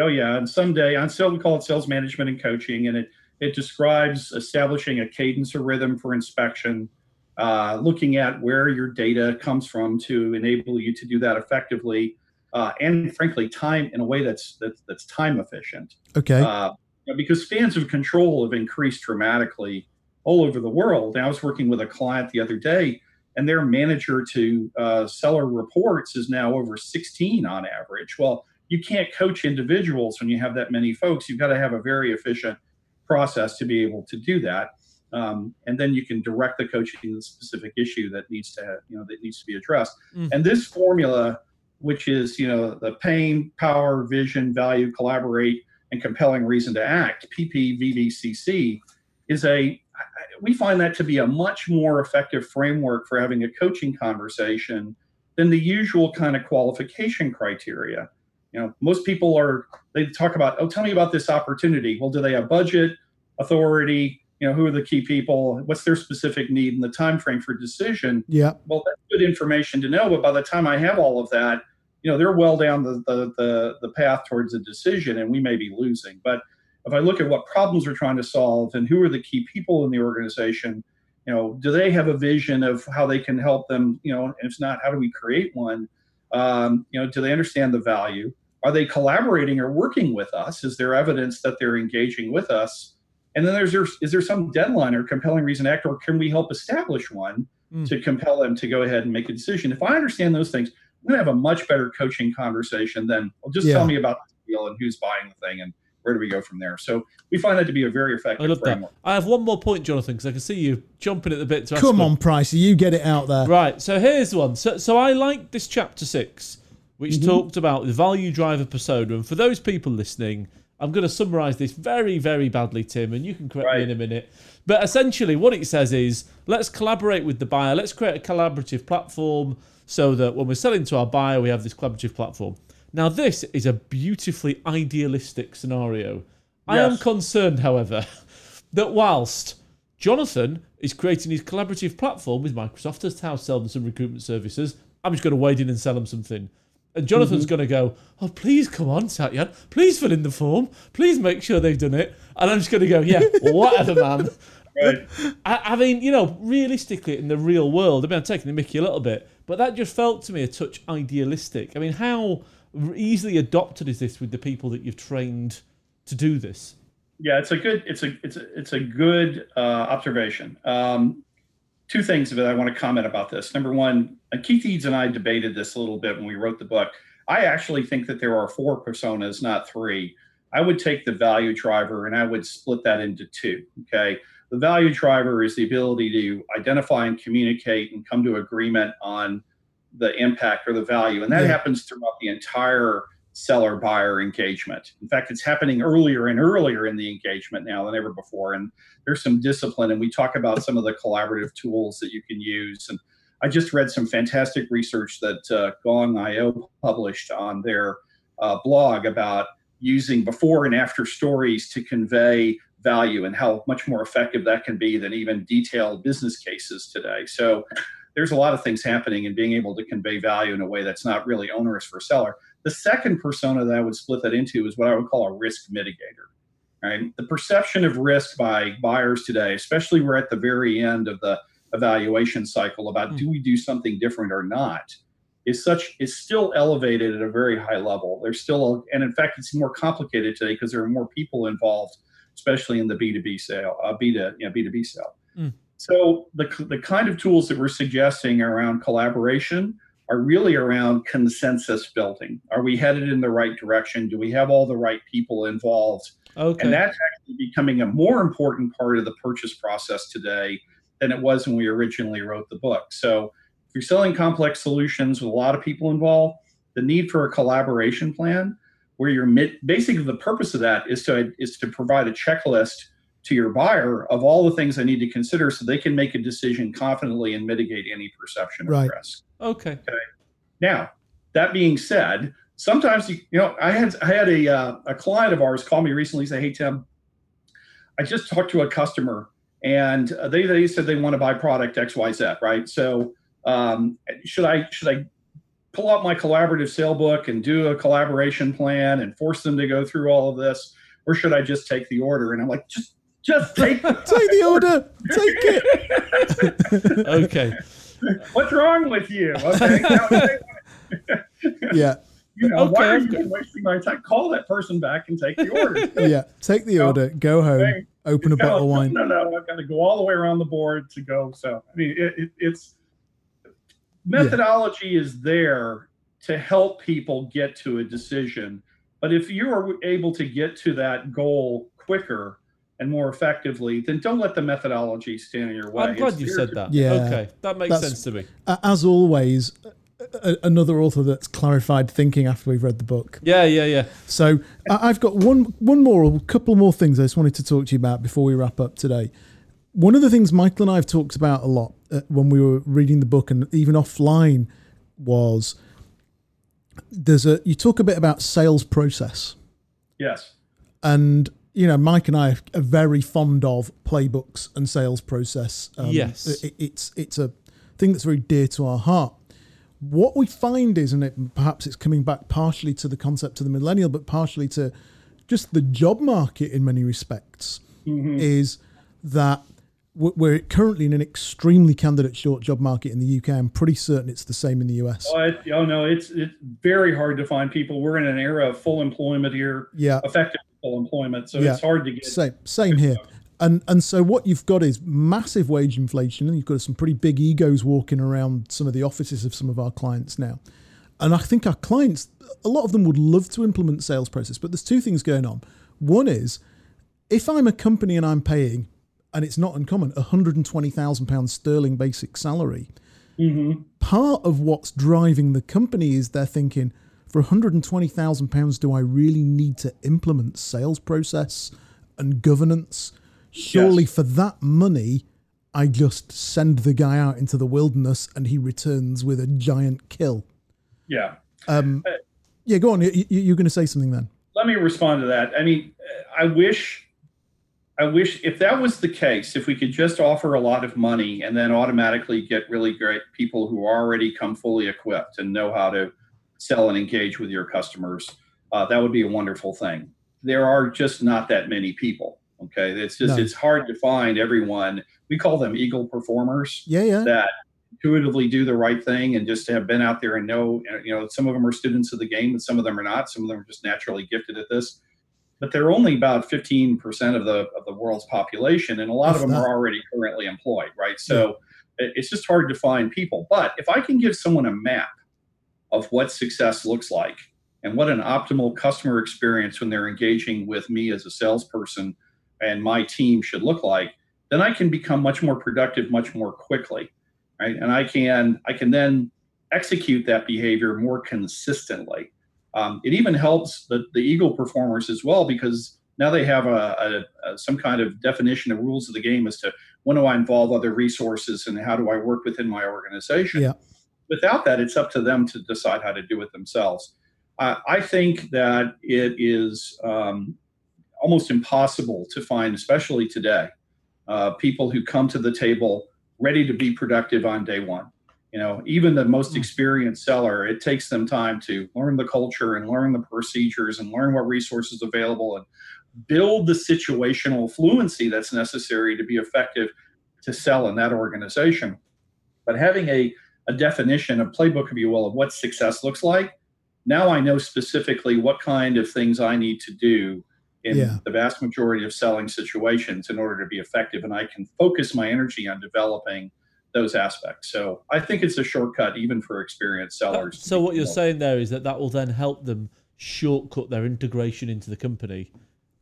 oh yeah, and someday on sale we call it sales management and coaching, and it it describes establishing a cadence or rhythm for inspection, uh, looking at where your data comes from to enable you to do that effectively, uh, and frankly, time in a way that's that's, that's time efficient. Okay. Uh, because spans of control have increased dramatically all over the world. And I was working with a client the other day, and their manager to uh, seller reports is now over 16 on average. Well, you can't coach individuals when you have that many folks. You've got to have a very efficient process to be able to do that. Um, and then you can direct the coaching to the specific issue that needs to you know that needs to be addressed. Mm. And this formula, which is you know the pain, power, vision, value, collaborate, and compelling reason to act (PPVVCC), is a we find that to be a much more effective framework for having a coaching conversation than the usual kind of qualification criteria. You know, most people are they talk about, oh, tell me about this opportunity. Well, do they have budget, authority? You know, who are the key people? What's their specific need and the time frame for decision? Yeah. Well, that's good information to know. But by the time I have all of that, you know, they're well down the the the, the path towards a decision, and we may be losing. But if I look at what problems we're trying to solve and who are the key people in the organization, you know, do they have a vision of how they can help them? You know, if not, how do we create one? Um, you know, do they understand the value? Are they collaborating or working with us? Is there evidence that they're engaging with us? And then there's there, is there some deadline or compelling reason to act, or can we help establish one Mm. to compel them to go ahead and make a decision? If I understand those things, I'm going to have a much better coaching conversation than, well, just Yeah. tell me about the deal and who's buying the thing and where do we go from there? So we find that to be a very effective I love framework. that. I have one more point, Jonathan, because I can see you jumping at the bit to Come one. on, Pricey, you get it out there. Right, so here's one. So, so I like this chapter six, which Mm-hmm. talked about the value driver persona. And for those people listening, I'm going to summarize this very, very badly, Tim, and you can correct me in a minute. But essentially, what it says is let's collaborate with the buyer, let's create a collaborative platform so that when we're selling to our buyer, we have this collaborative platform. Now, this is a beautifully idealistic scenario. I am concerned, however, that whilst Jonathan is creating his collaborative platform with Microsoft as to how to sell them some recruitment services, I'm just going to wade in and sell them something. And Jonathan's going to go, oh, please come on, Satyan. Please fill in the form. Please make sure they've done it. And I'm just going to go, yeah, whatever, man. Right. I, I mean, you know, realistically, in the real world, I mean, I'm taking the mickey a little bit, but that just felt to me a touch idealistic. I mean, how easily adopted is this with the people that you've trained to do this? Yeah, it's a good it's a it's a, it's a good uh, observation. Um, two things that I want to comment about this. Number one, Keith Eades and I debated this a little bit when we wrote the book. I actually think that there are four personas, not three. I would take the value driver and I would split that into two. Okay. The value driver is the ability to identify and communicate and come to agreement on the impact or the value. And that Yeah. happens throughout the entire seller buyer engagement. In fact, it's happening earlier and earlier in the engagement now than ever before. And there's some discipline, and we talk about some of the collaborative tools that you can use. And I just read some fantastic research that uh, Gong.io published on their uh, blog about using before and after stories to convey value and how much more effective that can be than even detailed business cases today. So there's a lot of things happening in being able to convey value in a way that's not really onerous for a seller. The second persona that I would split that into is what I would call a risk mitigator. Right? The perception of risk by buyers today, especially we're at the very end of the evaluation cycle about Mm. do we do something different or not, is such is still elevated at a very high level. There's still, a, and in fact, it's more complicated today because there are more people involved, especially in the B2B sale, uh, B2 you know, B2B sale. Mm. So the the kind of tools that we're suggesting around collaboration are really around consensus building. Are we headed in the right direction? Do we have all the right people involved? Okay. And that's actually becoming a more important part of the purchase process today than it was when we originally wrote the book. So if you're selling complex solutions with a lot of people involved, the need for a collaboration plan where you're mid, basically the purpose of that is to is to provide a checklist to your buyer of all the things they need to consider so they can make a decision confidently and mitigate any perception of Right. risk. okay. Now, that being said, sometimes you, you know I had I had a uh, a client of ours call me recently say, "Hey Tim, I just talked to a customer and uh, they they said they want to buy product X Y Z, right? So um, should I should I pull out my collaborative sale book and do a collaboration plan and force them to go through all of this, or should I just take the order?" And I'm like, just Just take. Take the order. Take it. Okay. What's wrong with you? Okay. Yeah. You know, Okay, why are you wasting my time? Call that person back and take the order. Yeah. Take the order. Go home. Open a No, bottle of wine. No, no, no, I've got to go all the way around the board to go. So, I mean, it, it, it's methodology is there to help people get to a decision. But if you are able to get to that goal quicker and more effectively, then don't let the methodology stand in your way. I'm glad It's you said to- that. Yeah. Okay. That makes That's- sense to me. As always, a- a- another author that's clarified thinking after we've read the book. Yeah, yeah, yeah. So I- I've got one one more, or a couple more things I just wanted to talk to you about before we wrap up today. One of the things Michael and I have talked about a lot uh, when we were reading the book and even offline was there's a you talk a bit about sales process Yes. and you know Mike and I are very fond of playbooks and sales process. Um, Yes. it- it's it's a thing that's very dear to our heart. What we find is, and it, perhaps it's coming back partially to the concept of the millennial, but partially to just the job market in many respects, mm-hmm. is that we're- we're currently in an extremely candidate short job market in the UK. I'm pretty certain it's the same in the US. Oh, it, oh no, it's it's very hard to find people. We're in an era of full employment here, Yeah. effective full employment. So Yeah. it's hard to get. Same, same here. And and so what you've got is massive wage inflation, and you've got some pretty big egos walking around some of the offices of some of our clients now. And I think our clients, a lot of them would love to implement sales process, but there's two things going on. One is if I'm a company and I'm paying, and it's not uncommon, £120,000 sterling basic salary, mm-hmm. part of what's driving the company is they're thinking, for £120,000, do I really need to implement sales process and governance? Surely Yes. for that money, I just send the guy out into the wilderness and he returns with a giant kill. Yeah. Um, yeah, go on. You, you, you're going to say something then. let me respond to that. I mean, I wish, I wish if that was the case, if we could just offer a lot of money and then automatically get really great people who already come fully equipped and know how to sell and engage with your customers, uh, that would be a wonderful thing. There are just not that many people. Okay, it's just No. it's hard to find everyone. We call them eagle performers Yeah, yeah. that intuitively do the right thing and just have been out there and know you know some of them are students of the game and some of them are not some of them are just naturally gifted at this but they're only about 15% of the of the world's population and a lot of them that. are already currently employed right so it- it's just hard to find people but if i can give someone a map of what success looks like and what an optimal customer experience when they're engaging with me as a salesperson and my team should look like then i can become much more productive much more quickly right? And i can i can then execute that behavior more consistently. Um, it even helps the, the eagle performers as well because now they have a, a, a some kind of definition of rules of the game as to when do i involve other resources and how do i work within my organization. Yeah. without that it's up to them to decide how to do it themselves. Uh, i think that it is um, almost impossible to find especially today uh, people who come to the table ready to be productive on day one. You know, even the most Mm. experienced seller, it takes them time to learn the culture and learn the procedures and learn what resources available and build the situational fluency that's necessary to be effective to sell in that organization. But having a, a definition, a playbook, if you will, of what success looks like, now I know specifically what kind of things I need to do in Yeah. the vast majority of selling situations in order to be effective. And I can focus my energy on developing those aspects. So I think it's a shortcut even for experienced sellers. So what you're saying there is that that will then help them shortcut their integration into the company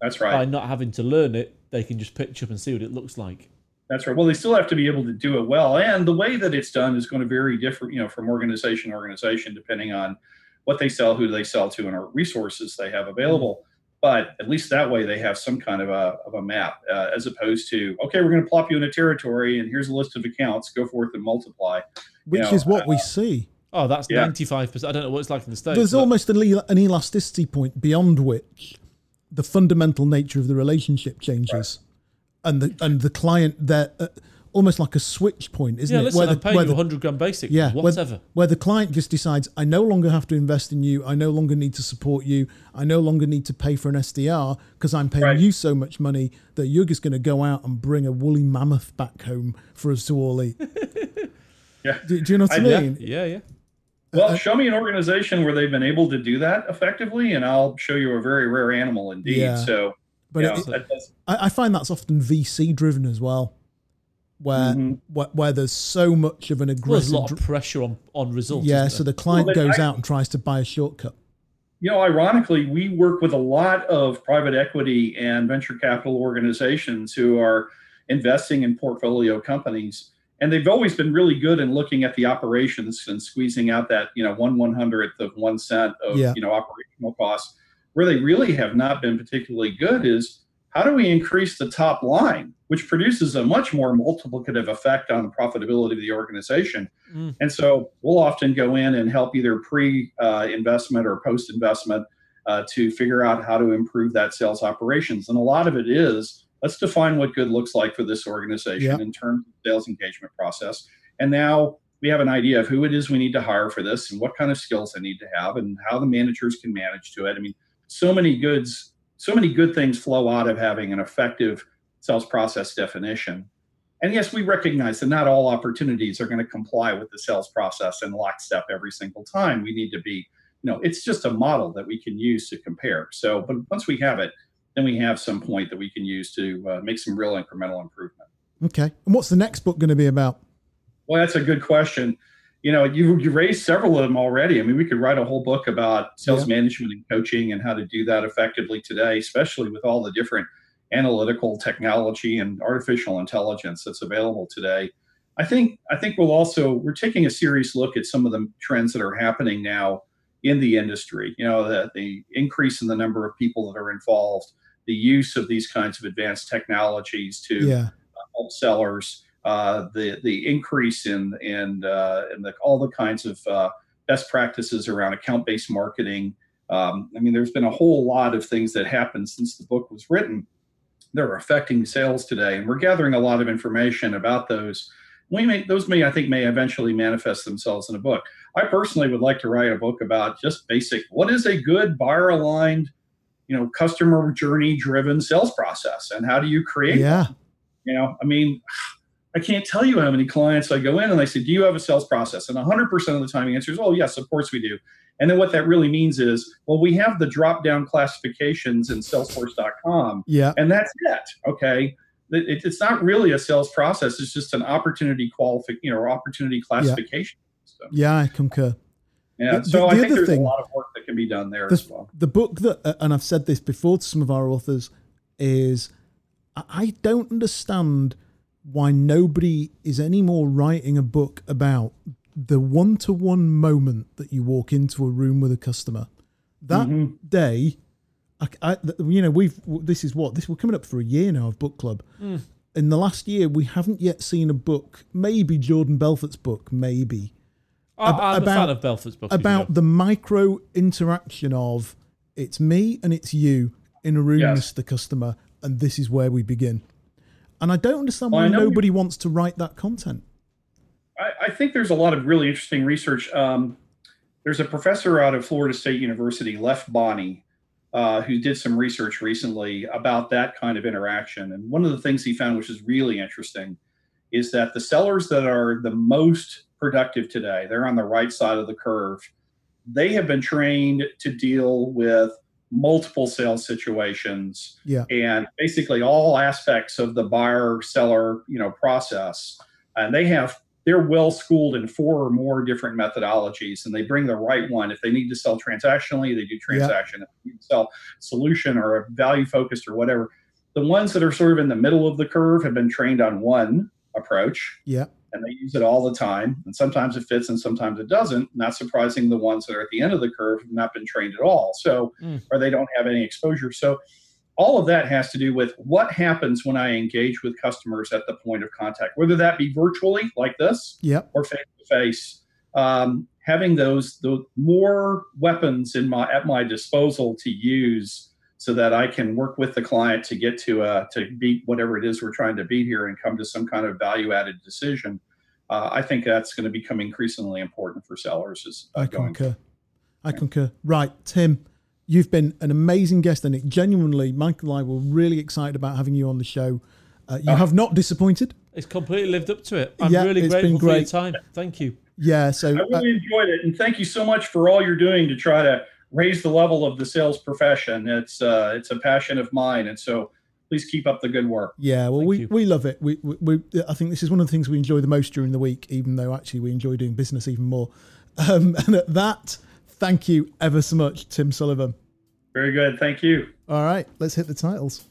That's right. by not having to learn it. They can just pitch up and see what it looks like. That's right. Well, they still have to be able to do it well. And the way that it's done is going to vary different, you know, from organization to organization, depending on what they sell, who they sell to, and our resources they have available. But at least that way they have some kind of a, of a map, uh, as opposed to, okay, we're going to plop you in a territory and here's a list of accounts, go forth and multiply. Which know, is what we see. Oh, that's Yeah. ninety five percent. I don't know what it's like in the states. There's but- almost an, el- an elasticity point beyond which the fundamental nature of the relationship changes, and the and the client that uh, almost like a switch point, isn't Yeah, it? listen, where I'm the, paying where you the- 100 grand basic. yeah, where- whatever. Where, the client just decides, I no longer have to invest in you. I no longer need to support you. I no longer need to pay for an SDR because I'm paying Right. you so much money that you're just going to go out and bring a woolly mammoth back home for us to all eat. Yeah. Do, do you know what I, I- mean? yeah, yeah. Uh, well, uh, show me an organization where they've been able to do that effectively, and I'll show you a very rare animal indeed. Yeah. So, But yeah, it- that I, I find that's often VC driven as well, where, Mhm. where where there's so much of an Well, there's aggressive. a lot of pressure on, on results. yeah, so the client Well, goes I- out and tries to buy a shortcut. you know, ironically, we work with a lot of private equity and venture capital organizations who are investing in portfolio companies. And they've always been really good in looking at the operations and squeezing out that, you know, one one hundredth of one cent of, Yeah. you know, operational costs. Where they really have not been particularly good is how do we increase the top line, which produces a much more multiplicative effect on the profitability of the organization. Mm. And so we'll often go in and help either pre uh, investment or post investment uh, to figure out how to improve that sales operations. And a lot of it is let's define what good looks like for this organization Yeah. in terms of sales engagement process. And now we have an idea of who it is we need to hire for this and what kind of skills they need to have and how the managers can manage to it. I mean, so many goods, so many good things flow out of having an effective sales process definition. And yes, we recognize that not all opportunities are going to comply with the sales process in lockstep every single time. We need to be, you know, it's just a model that we can use to compare. So, but once we have it, then we have some point that we can use to uh, make some real incremental improvement. Okay. And what's the next book going to be about? Well, that's a good question. You know, you you raised several of them already. I mean, we could write a whole book about sales management and coaching and how to do that effectively today, especially with all the different analytical technology and artificial intelligence that's available today. I think I think we'll also we're taking a serious look at some of the trends that are happening now in the industry. You know, that the increase in the number of people that are involved, the use of these kinds of advanced technologies to Yeah. help sellers, uh, the the increase in in uh, in the, all the kinds of uh, best practices around account based marketing. Um, I mean, there's been a whole lot of things that happened since the book was written that are affecting sales today, and we're gathering a lot of information about those. We may those may I think may eventually manifest themselves in a book. I personally would like to write a book about just basic what is a good buyer aligned, you know, customer journey driven sales process, and how do you create Yeah. you know, I mean, I can't tell you how many clients I go in and I say, Do you have a sales process? And 100% of the time the answer is, Oh, yes, of course we do. And then what that really means is, well, we have the drop down classifications in Salesforce.com, Yeah. and that's it. Okay. It- it- it's not really a sales process, it's just an opportunity qualific, you know, or opportunity classification system. Yeah. I concur. Yeah. The- so the I think there's thing- a lot of work that can be done there This- as well. The book that, uh, and I've said this before to some of our authors, is I don't understand why nobody is anymore writing a book about the one to one moment that you walk into a room with a customer. That Mhm. day, I, I, you know, we've this is what this we're coming up for a year now of book club. In the last year, we haven't yet seen a book. Maybe Jordan Belfort's book, maybe I'm a about- fan of Belfort's book. you about know. the micro interaction of it's me and it's you in a room, Yes. Mr. Customer, and this is where we begin. And I don't understand why I know you- nobody wants to write that content. I, I think there's a lot of really interesting research. Um, there's a professor out of Florida State University, Leff Bonney, uh, who did some research recently about that kind of interaction. And one of the things he found, which is really interesting, is that the sellers that are the most productive today, they're on the right side of the curve, they have been trained to deal with multiple sales situations Yeah. and basically all aspects of the buyer seller you know process. And they have they're well schooled in four or more different methodologies and they bring the right one. If they need to sell transactionally they do transaction. If they sell solution or value focused or whatever the ones that are sort of in the middle of the curve have been trained on one approach. Yeah. And they use it all the time. And sometimes it fits and sometimes it doesn't. Not surprising, the ones that are at the end of the curve have not been trained at all. So, Mm. or they don't have any exposure. So, all of that has to do with what happens when I engage with customers at the point of contact, whether that be virtually like this Yep. or face to face. Um, Having those the more weapons in my at my disposal to use so that I can work with the client to get to uh, to beat whatever it is we're trying to beat here and come to some kind of value added decision. Uh, I think that's going to become increasingly important for sellers. As uh, I going concur. I concur. Right, Tim, you've been an amazing guest, and it genuinely, Michael and I were really excited about having you on the show. Uh, you have not disappointed. It's completely lived up to it. I'm Yeah, really it's been grateful for your great. time. Thank you. Yeah, so I uh, really enjoyed it, and thank you so much for all you're doing to try to raise the level of the sales profession. It's uh, it's a passion of mine, and so please keep up the good work. Yeah, well, Thank we, you. we love it. We, we, we I think this is one of the things we enjoy the most during the week, even though actually we enjoy doing business even more. Um, and at that, thank you ever so much, Tim Sullivan. Very good, thank you. All right, let's hit the titles.